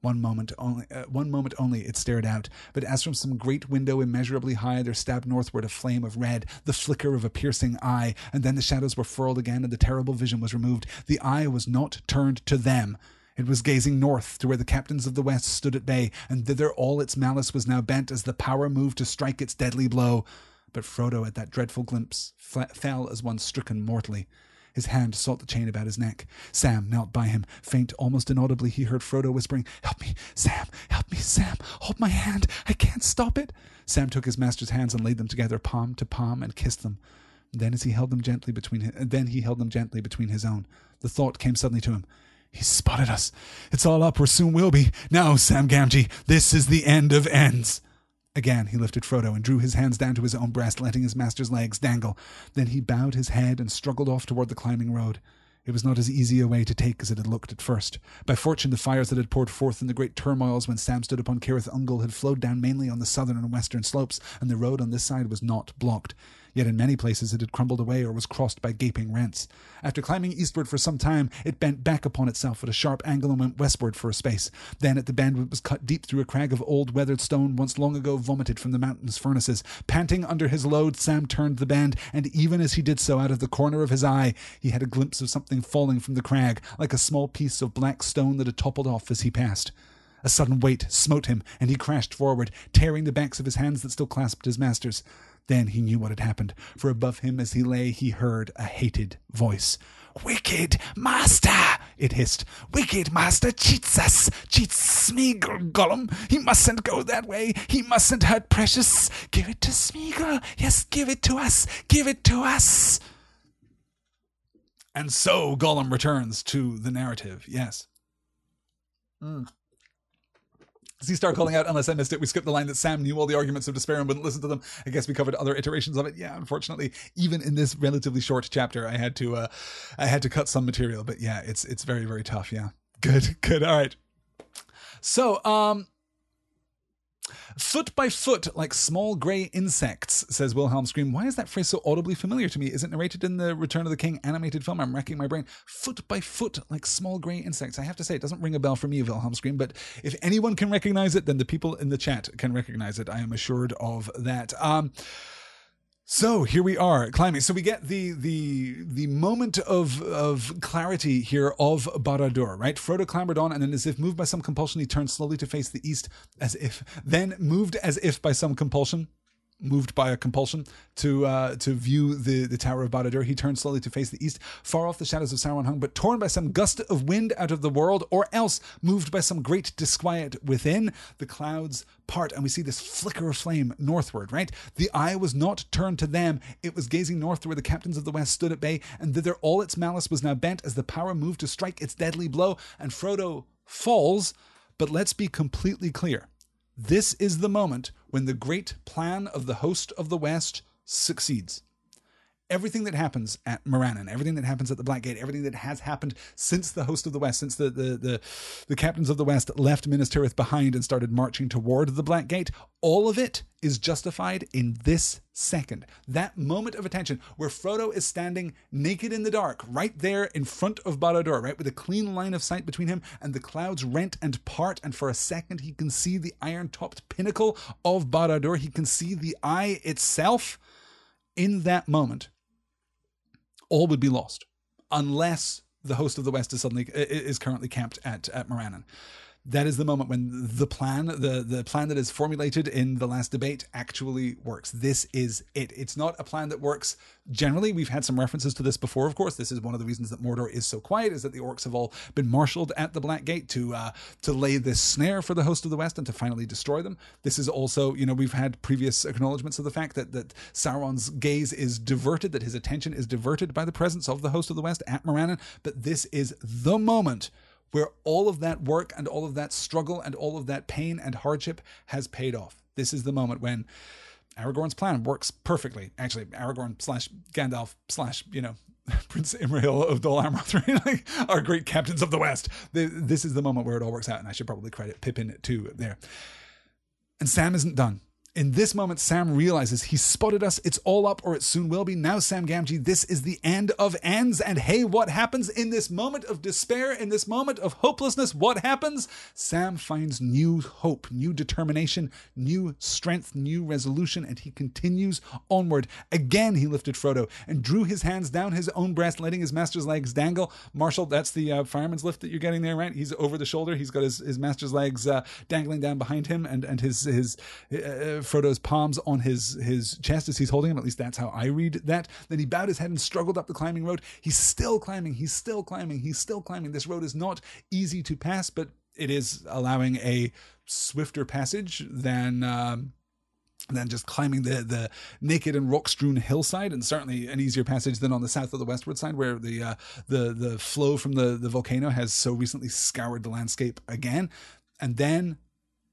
One moment only, uh, one moment only it stared out, but as from some great window immeasurably high there stabbed northward a flame of red, the flicker of a piercing eye, and then the shadows were furled again and the terrible vision was removed. The eye was not turned to them. It was gazing north to where the captains of the west stood at bay, and thither all its malice was now bent as the power moved to strike its deadly blow. But Frodo, at that dreadful glimpse, fell as one stricken mortally. His hand sought the chain about his neck. Sam knelt by him. Faint, almost inaudibly, he heard Frodo whispering, Help me, Sam, help me, Sam, hold my hand. I can't stop it. Sam took his master's hands and laid them together, palm to palm, and kissed them. Then, as he held them gently between, his, then he held them gently between his own. The thought came suddenly to him. He's spotted us. It's all up, or soon will be. Now, Sam Gamgee, this is the end of ends. Again he lifted Frodo and drew his hands down to his own breast, letting his master's legs dangle. Then he bowed his head and struggled off toward the climbing road. It was not as easy a way to take as it had looked at first. By fortune, the fires that had poured forth in the great turmoils when Sam stood upon Cirith Ungol had flowed down mainly on the southern and western slopes, and the road on this side was not blocked yet in many places it had crumbled away or was crossed by gaping rents. After climbing eastward for some time, it bent back upon itself at a sharp angle and went westward for a space. Then at the bend it was cut deep through a crag of old weathered stone once long ago vomited from the mountain's furnaces. Panting under his load, Sam turned the bend, and even as he did so, out of the corner of his eye, he had a glimpse of something falling from the crag, like a small piece of black stone that had toppled off as he passed. A sudden weight smote him, and he crashed forward, tearing the backs of his hands that still clasped his master's. Then he knew what had happened, for above him as he lay he heard a hated voice. Wicked master, it hissed. Wicked master cheats us, cheats Smeagol, Gollum. He mustn't go that way. He mustn't hurt Precious. Give it to Smeagol. Yes, give it to us. Give it to us. And so Gollum returns to the narrative. Yes. Mm. He start calling out, unless I missed it, we skipped the line that Sam knew all the arguments of despair and wouldn't listen to them. I guess we covered other iterations of it. Yeah, unfortunately, even in this relatively short chapter, I had to, uh, I had to cut some material, but yeah, it's, it's very, very tough. Yeah. Good, <laughs> good. All right. So, um, Foot by foot, like small grey insects, says Wilhelm Scream. Why is that phrase so audibly familiar to me? Is it narrated in the Return of the King animated film? I'm racking my brain. Foot by foot, like small grey insects. I have to say, it doesn't ring a bell for me, Wilhelm Scream, but if anyone can recognize it, then the people in the chat can recognize it. I am assured of that. Um, so here we are climbing. So we get the the the moment of of clarity here of Barad-dûr, right? Frodo clambered on, and then as if moved by some compulsion, he turned slowly to face the east, as if then moved as if by some compulsion moved by a compulsion to uh, to view the, the Tower of Barad-dûr, he turned slowly to face the east. Far off the shadows of Sauron hung, but torn by some gust of wind out of the world, or else moved by some great disquiet within, the clouds part, and we see this flicker of flame northward, right? The eye was not turned to them, it was gazing north to where the captains of the west stood at bay, and thither all its malice was now bent as the power moved to strike its deadly blow, and Frodo falls. But let's be completely clear. This is the moment when the great plan of the host of the West succeeds. Everything that happens at Morannon, everything that happens at the Black Gate, everything that has happened since the host of the West, since the the the, the captains of the West left Minas Tirith behind and started marching toward the Black Gate, all of it is justified in this second. That moment of attention where Frodo is standing naked in the dark, right there in front of Barad-dûr, right with a clean line of sight between him and the clouds rent and part, and for a second he can see the iron-topped pinnacle of Barad-dûr. He can see the eye itself. In that moment, all would be lost unless the host of the West is suddenly is currently camped at at Morannon. That is the moment when the plan, the the plan that is formulated in the last debate, actually works. This is it. It's not a plan that works generally. We've had some references to this before. Of course, this is one of the reasons that Mordor is so quiet. Is that the orcs have all been marshaled at the Black Gate to uh, to lay this snare for the host of the West and to finally destroy them. This is also, you know, we've had previous acknowledgments of the fact that that Sauron's gaze is diverted, that his attention is diverted by the presence of the host of the West at Morannon. But this is the moment where all of that work and all of that struggle and all of that pain and hardship has paid off. This is the moment when Aragorn's plan works perfectly. Actually, Aragorn slash Gandalf slash, you know, <laughs> Prince Imrahil of Dol Amroth, <laughs> like our great captains of the West. This is the moment where it all works out, and I should probably credit Pippin too there. And Sam isn't done. In this moment, Sam realizes he spotted us. It's all up, or it soon will be. Now, Sam Gamgee, this is the end of ends. And hey, what happens in this moment of despair, in this moment of hopelessness? What happens? Sam finds new hope, new determination, new strength, new resolution, and he continues onward. Again, he lifted Frodo and drew his hands down his own breast, letting his master's legs dangle. Marshall, that's the uh, fireman's lift that you're getting there, right? He's over the shoulder. He's got his, his master's legs uh, dangling down behind him, and and his his. Uh, Frodo's palms on his his chest as he's holding him. At least that's how I read that. Then he bowed his head and struggled up the climbing road. He's still climbing. He's still climbing. He's still climbing. This road is not easy to pass, but it is allowing a swifter passage than. Um, than just climbing the the naked and rock strewn hillside, and certainly an easier passage than on the south of the westward side, where the uh, the the flow from the the volcano has so recently scoured the landscape again. And then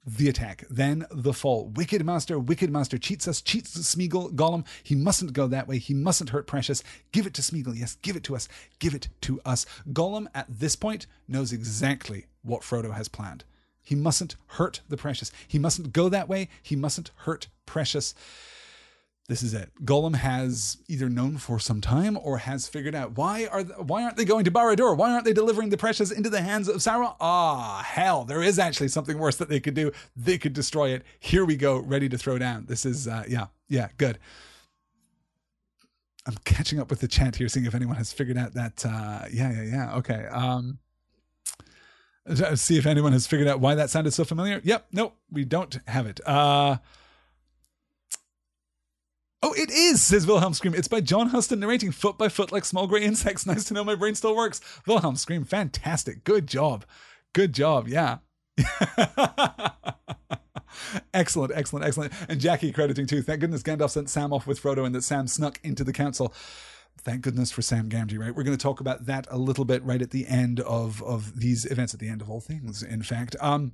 the attack, then the fall. Wicked Master, Wicked Master cheats us, cheats Smeagol, Gollum. He mustn't go that way. He mustn't hurt Precious. Give it to Smeagol. Yes, give it to us. Give it to us. Gollum, at this point, knows exactly what Frodo has planned. He mustn't hurt the Precious. He mustn't go that way. He mustn't hurt Precious. This is it. Gollum has either known for some time or has figured out why are th- why aren't they going to Barad-dûr? Why aren't they delivering the precious into the hands of Sauron? Ah, hell, there is actually something worse that they could do. They could destroy it. Here we go, ready to throw down. This is uh, yeah, yeah, good. I'm catching up with the chat here, seeing if anyone has figured out that. Uh, yeah, yeah, yeah. Okay. Um, see if anyone has figured out why that sounded so familiar. Yep. Nope. We don't have it. Uh, Oh, it is, says Wilhelm Scream. It's by John Huston narrating foot by foot like small gray insects. <laughs> Nice to know my brain still works. Wilhelm Scream, fantastic. Good job. Good job. Yeah. <laughs> excellent, excellent, excellent. And Jackie crediting too. Thank goodness Gandalf sent Sam off with Frodo and that Sam snuck into the council. Thank goodness for Sam Gamgee, right? We're going to talk about that a little bit right at the end of, of these events, at the end of all things, in fact. Um,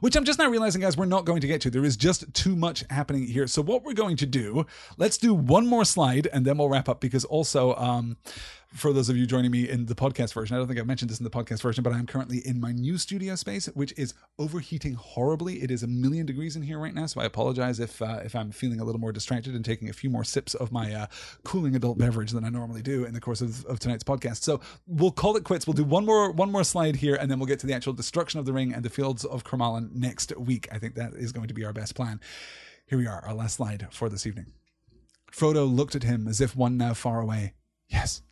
which I'm just now realizing, guys, we're not going to get to. There is just too much happening here. So what we're going to do, let's do one more slide and then we'll wrap up because also, um, for those of you joining me in the podcast version, I don't think I've mentioned this in the podcast version, but I'm currently in my new studio space, which is overheating horribly. It is a million degrees in here right now, so I apologize if uh, if I'm feeling a little more distracted and taking a few more sips of my uh, cooling adult beverage than I normally do in the course of, of tonight's podcast. So we'll call it quits. We'll do one more one more slide here, and then we'll get to the actual destruction of the ring and the fields of Cormallen next week. I think that is going to be our best plan. Here we are, our last slide for this evening. Frodo looked at him as if one now far away. Yes,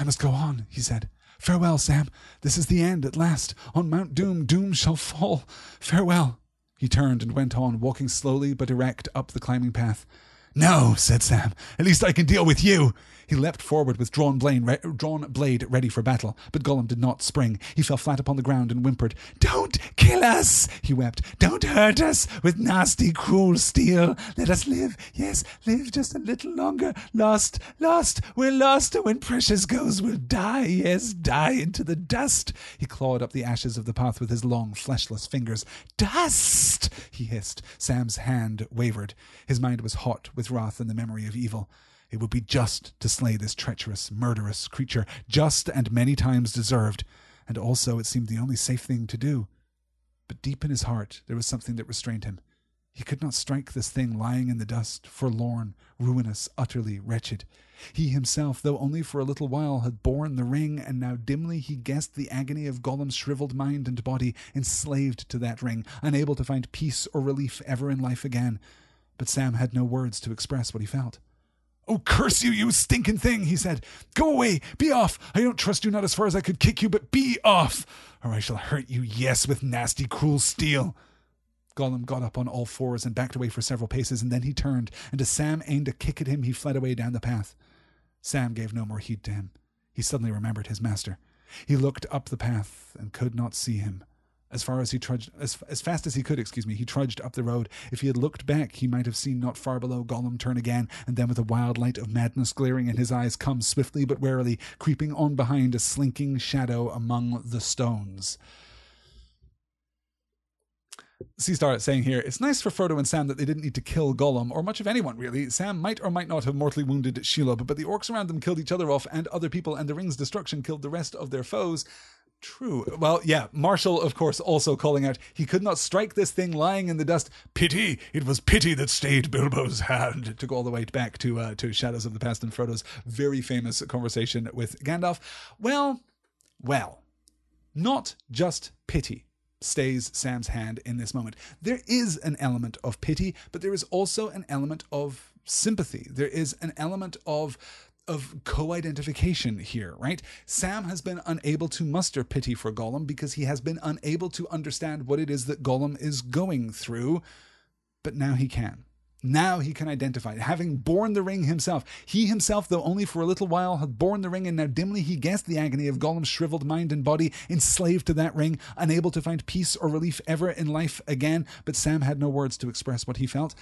I must go on, he said. Farewell, Sam. This is the end at last. On Mount Doom, doom shall fall. Farewell. He turned and went on, walking slowly but erect up the climbing path. No, said Sam. At least I can deal with you. He leapt forward with drawn blade, re- drawn blade ready for battle, but Gollum did not spring. He fell flat upon the ground and whimpered. Don't kill us, he wept. Don't hurt us with nasty, cruel steel. Let us live, yes, live just a little longer. Lost, lost, we're lost, and when Precious goes, we'll die, yes, die into the dust. He clawed up the ashes of the path with his long, fleshless fingers. Dust, he hissed. Sam's hand wavered. His mind was hot with wrath and the memory of evil. It would be just to slay this treacherous, murderous creature, just and many times deserved, and also it seemed the only safe thing to do. But deep in his heart there was something that restrained him. He could not strike this thing lying in the dust, forlorn, ruinous, utterly wretched. He himself, though only for a little while, had borne the ring, and now dimly he guessed the agony of Gollum's shriveled mind and body, enslaved to that ring, unable to find peace or relief ever in life again. But Sam had no words to express what he felt. Oh, curse you, you stinking thing, he said. Go away, be off. I don't trust you not as far as I could kick you, but be off, or I shall hurt you, yes, with nasty, cruel steel. Gollum got up on all fours and backed away for several paces, and then he turned, and as Sam aimed a kick at him, he fled away down the path. Sam gave no more heed to him. He suddenly remembered his master. He looked up the path and could not see him. As far as he trudged, as, as fast as he could, excuse me, he trudged up the road. If he had looked back, he might have seen not far below Gollum turn again, and then with a wild light of madness glaring in his eyes, come swiftly but warily, creeping on behind a slinking shadow among the stones. Seastar saying here, it's nice for Frodo and Sam that they didn't need to kill Gollum, or much of anyone really. Sam might or might not have mortally wounded Shelob, but the orcs around them killed each other off and other people, and the ring's destruction killed the rest of their foes. True. Well, yeah, Marshall, of course, also calling out, he could not strike this thing lying in the dust. Pity! It was pity that stayed Bilbo's hand. To go all the way back to uh, to Shadows of the Past and Frodo's very famous conversation with Gandalf. Well, well, not just pity stays Sam's hand in this moment. There is an element of pity, but there is also an element of sympathy. There is an element of of co-identification here, right? Sam has been unable to muster pity for Gollum because he has been unable to understand what it is that Gollum is going through, but now he can. Now he can identify, having borne the ring himself. He himself, though only for a little while, had borne the ring, and now dimly he guessed the agony of Gollum's shriveled mind and body, enslaved to that ring, unable to find peace or relief ever in life again. But Sam had no words to express what he felt.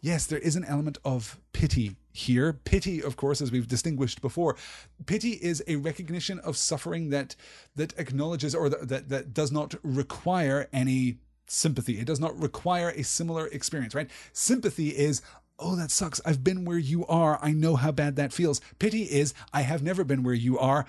Yes, there is an element of pity here. Pity, of course, as we've distinguished before, pity is a recognition of suffering that that acknowledges or that that, that does not require any sympathy. It does not require a similar experience, right? Sympathy is Oh, that sucks. I've been where you are. I know how bad that feels. Pity is, I have never been where you are.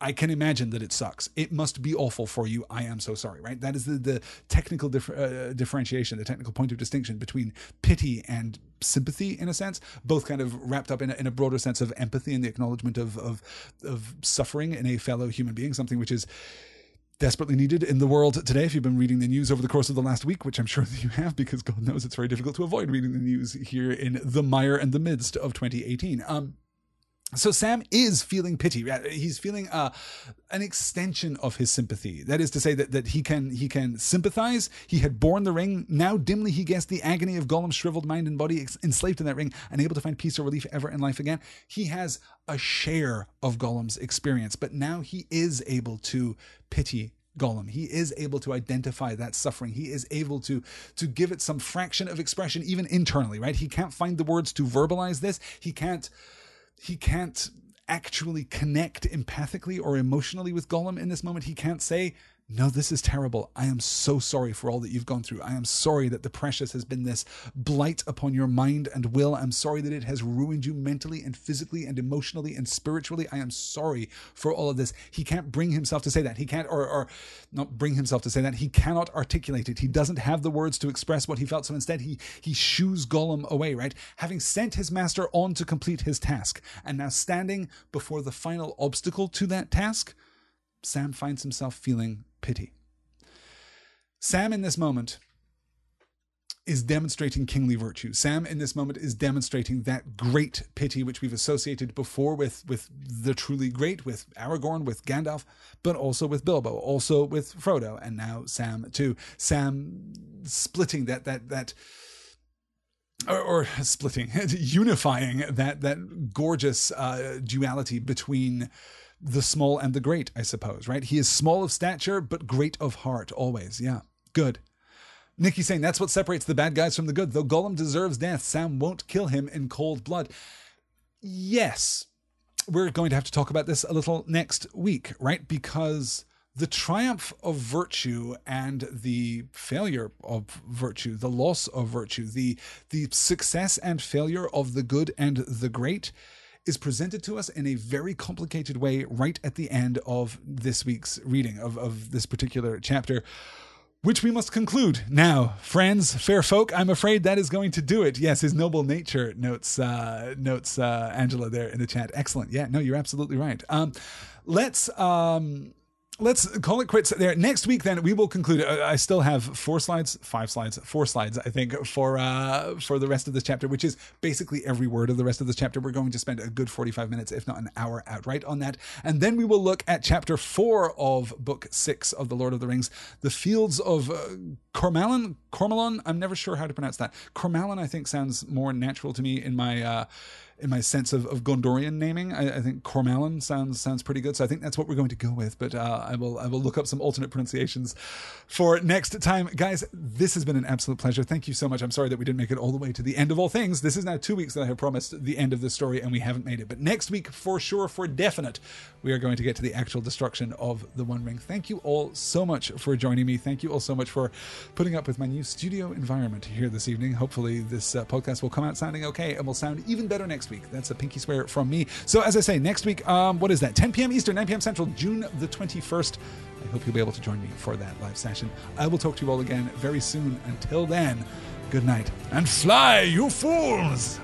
I can imagine that it sucks. It must be awful for you. I am so sorry, right? That is the, the technical dif- uh, differentiation, the technical point of distinction between pity and sympathy, in a sense, both kind of wrapped up in a, in a broader sense of empathy and the acknowledgement of, of, of suffering in a fellow human being, something which is desperately needed in the world today. If you've been reading the news over the course of the last week, which I'm sure that you have, because God knows it's very difficult to avoid reading the news here in the mire and the midst of 2018. Um, so Sam is feeling pity. He's feeling uh, an extension of his sympathy. That is to say that, that he can he can sympathize. He had borne the ring. Now dimly he guessed the agony of Gollum's shriveled mind and body, enslaved in that ring, unable to find peace or relief ever in life again. He has a share of Gollum's experience, but now he is able to pity Gollum. He is able to identify that suffering. He is able to to give it some fraction of expression, even internally. Right? He can't find the words to verbalize this. He can't he can't actually connect empathically or emotionally with Gollum in this moment. He can't say, no, this is terrible. I am so sorry for all that you've gone through. I am sorry that the precious has been this blight upon your mind and will. I'm sorry that it has ruined you mentally and physically and emotionally and spiritually. I am sorry for all of this. He can't bring himself to say that. He can't, or, or not bring himself to say that. He cannot articulate it. He doesn't have the words to express what he felt. So instead, he, he shoos Gollum away, right? Having sent his master on to complete his task and now standing before the final obstacle to that task, Sam finds himself feeling pity. Sam, in this moment, is demonstrating kingly virtue. Sam, in this moment, is demonstrating that great pity which we've associated before with, with the truly great, with Aragorn, with Gandalf, but also with Bilbo, also with Frodo, and now Sam too. Sam splitting that that that or, or splitting, <laughs> unifying that that gorgeous uh, duality between the small and the great, I suppose, right? He is small of stature, but great of heart always. Yeah, good. Nikki saying that's what separates the bad guys from the good. Though Gollum deserves death, Sam won't kill him in cold blood. Yes, we're going to have to talk about this a little next week, right? Because the triumph of virtue and the failure of virtue, the loss of virtue, the the success and failure of the good and the great is presented to us in a very complicated way right at the end of this week's reading of, of this particular chapter which we must conclude now, friends, fair folk. I'm afraid that is going to do it. Yes, his noble nature notes uh, notes uh, Angela there in the chat. Excellent. Yeah, no, you're absolutely right. Um, let's um, let's call it quits there. Next week, then we will conclude. I still have four slides, five slides, four slides, I think, for uh, for the rest of this chapter, which is basically every word of the rest of this chapter. We're going to spend a good forty-five minutes, if not an hour, outright on that, and then we will look at chapter four of book six of the Lord of the Rings, the Fields of uh. Cormalon. I'm never sure how to pronounce that. Cormallen, I think, sounds more natural to me in my. Uh, in my sense of, of Gondorian naming. I, I, think Cormallen sounds sounds pretty good, so I think that's what we're going to go with. But uh, I will I will look up some alternate pronunciations for next time, guys. This has been an absolute pleasure. Thank you so much. I'm sorry that we didn't make it all the way to the end of all things. This is now two weeks that I have promised the end of this story, and we haven't made it. But next week, for sure, for definite, we are going to get to the actual destruction of the One Ring. Thank you all so much for joining me. Thank you all so much for putting up with my new studio environment here this evening. Hopefully, this uh, podcast will come out sounding okay and will sound even better next next week. That's a pinky swear from me. So, as I say, next week, um, what is that? 10 p.m. Eastern, 9 p.m. Central, June the 21st. I hope you'll be able to join me for that live session. I will talk to you all again very soon. Until then, good night and fly, you fools!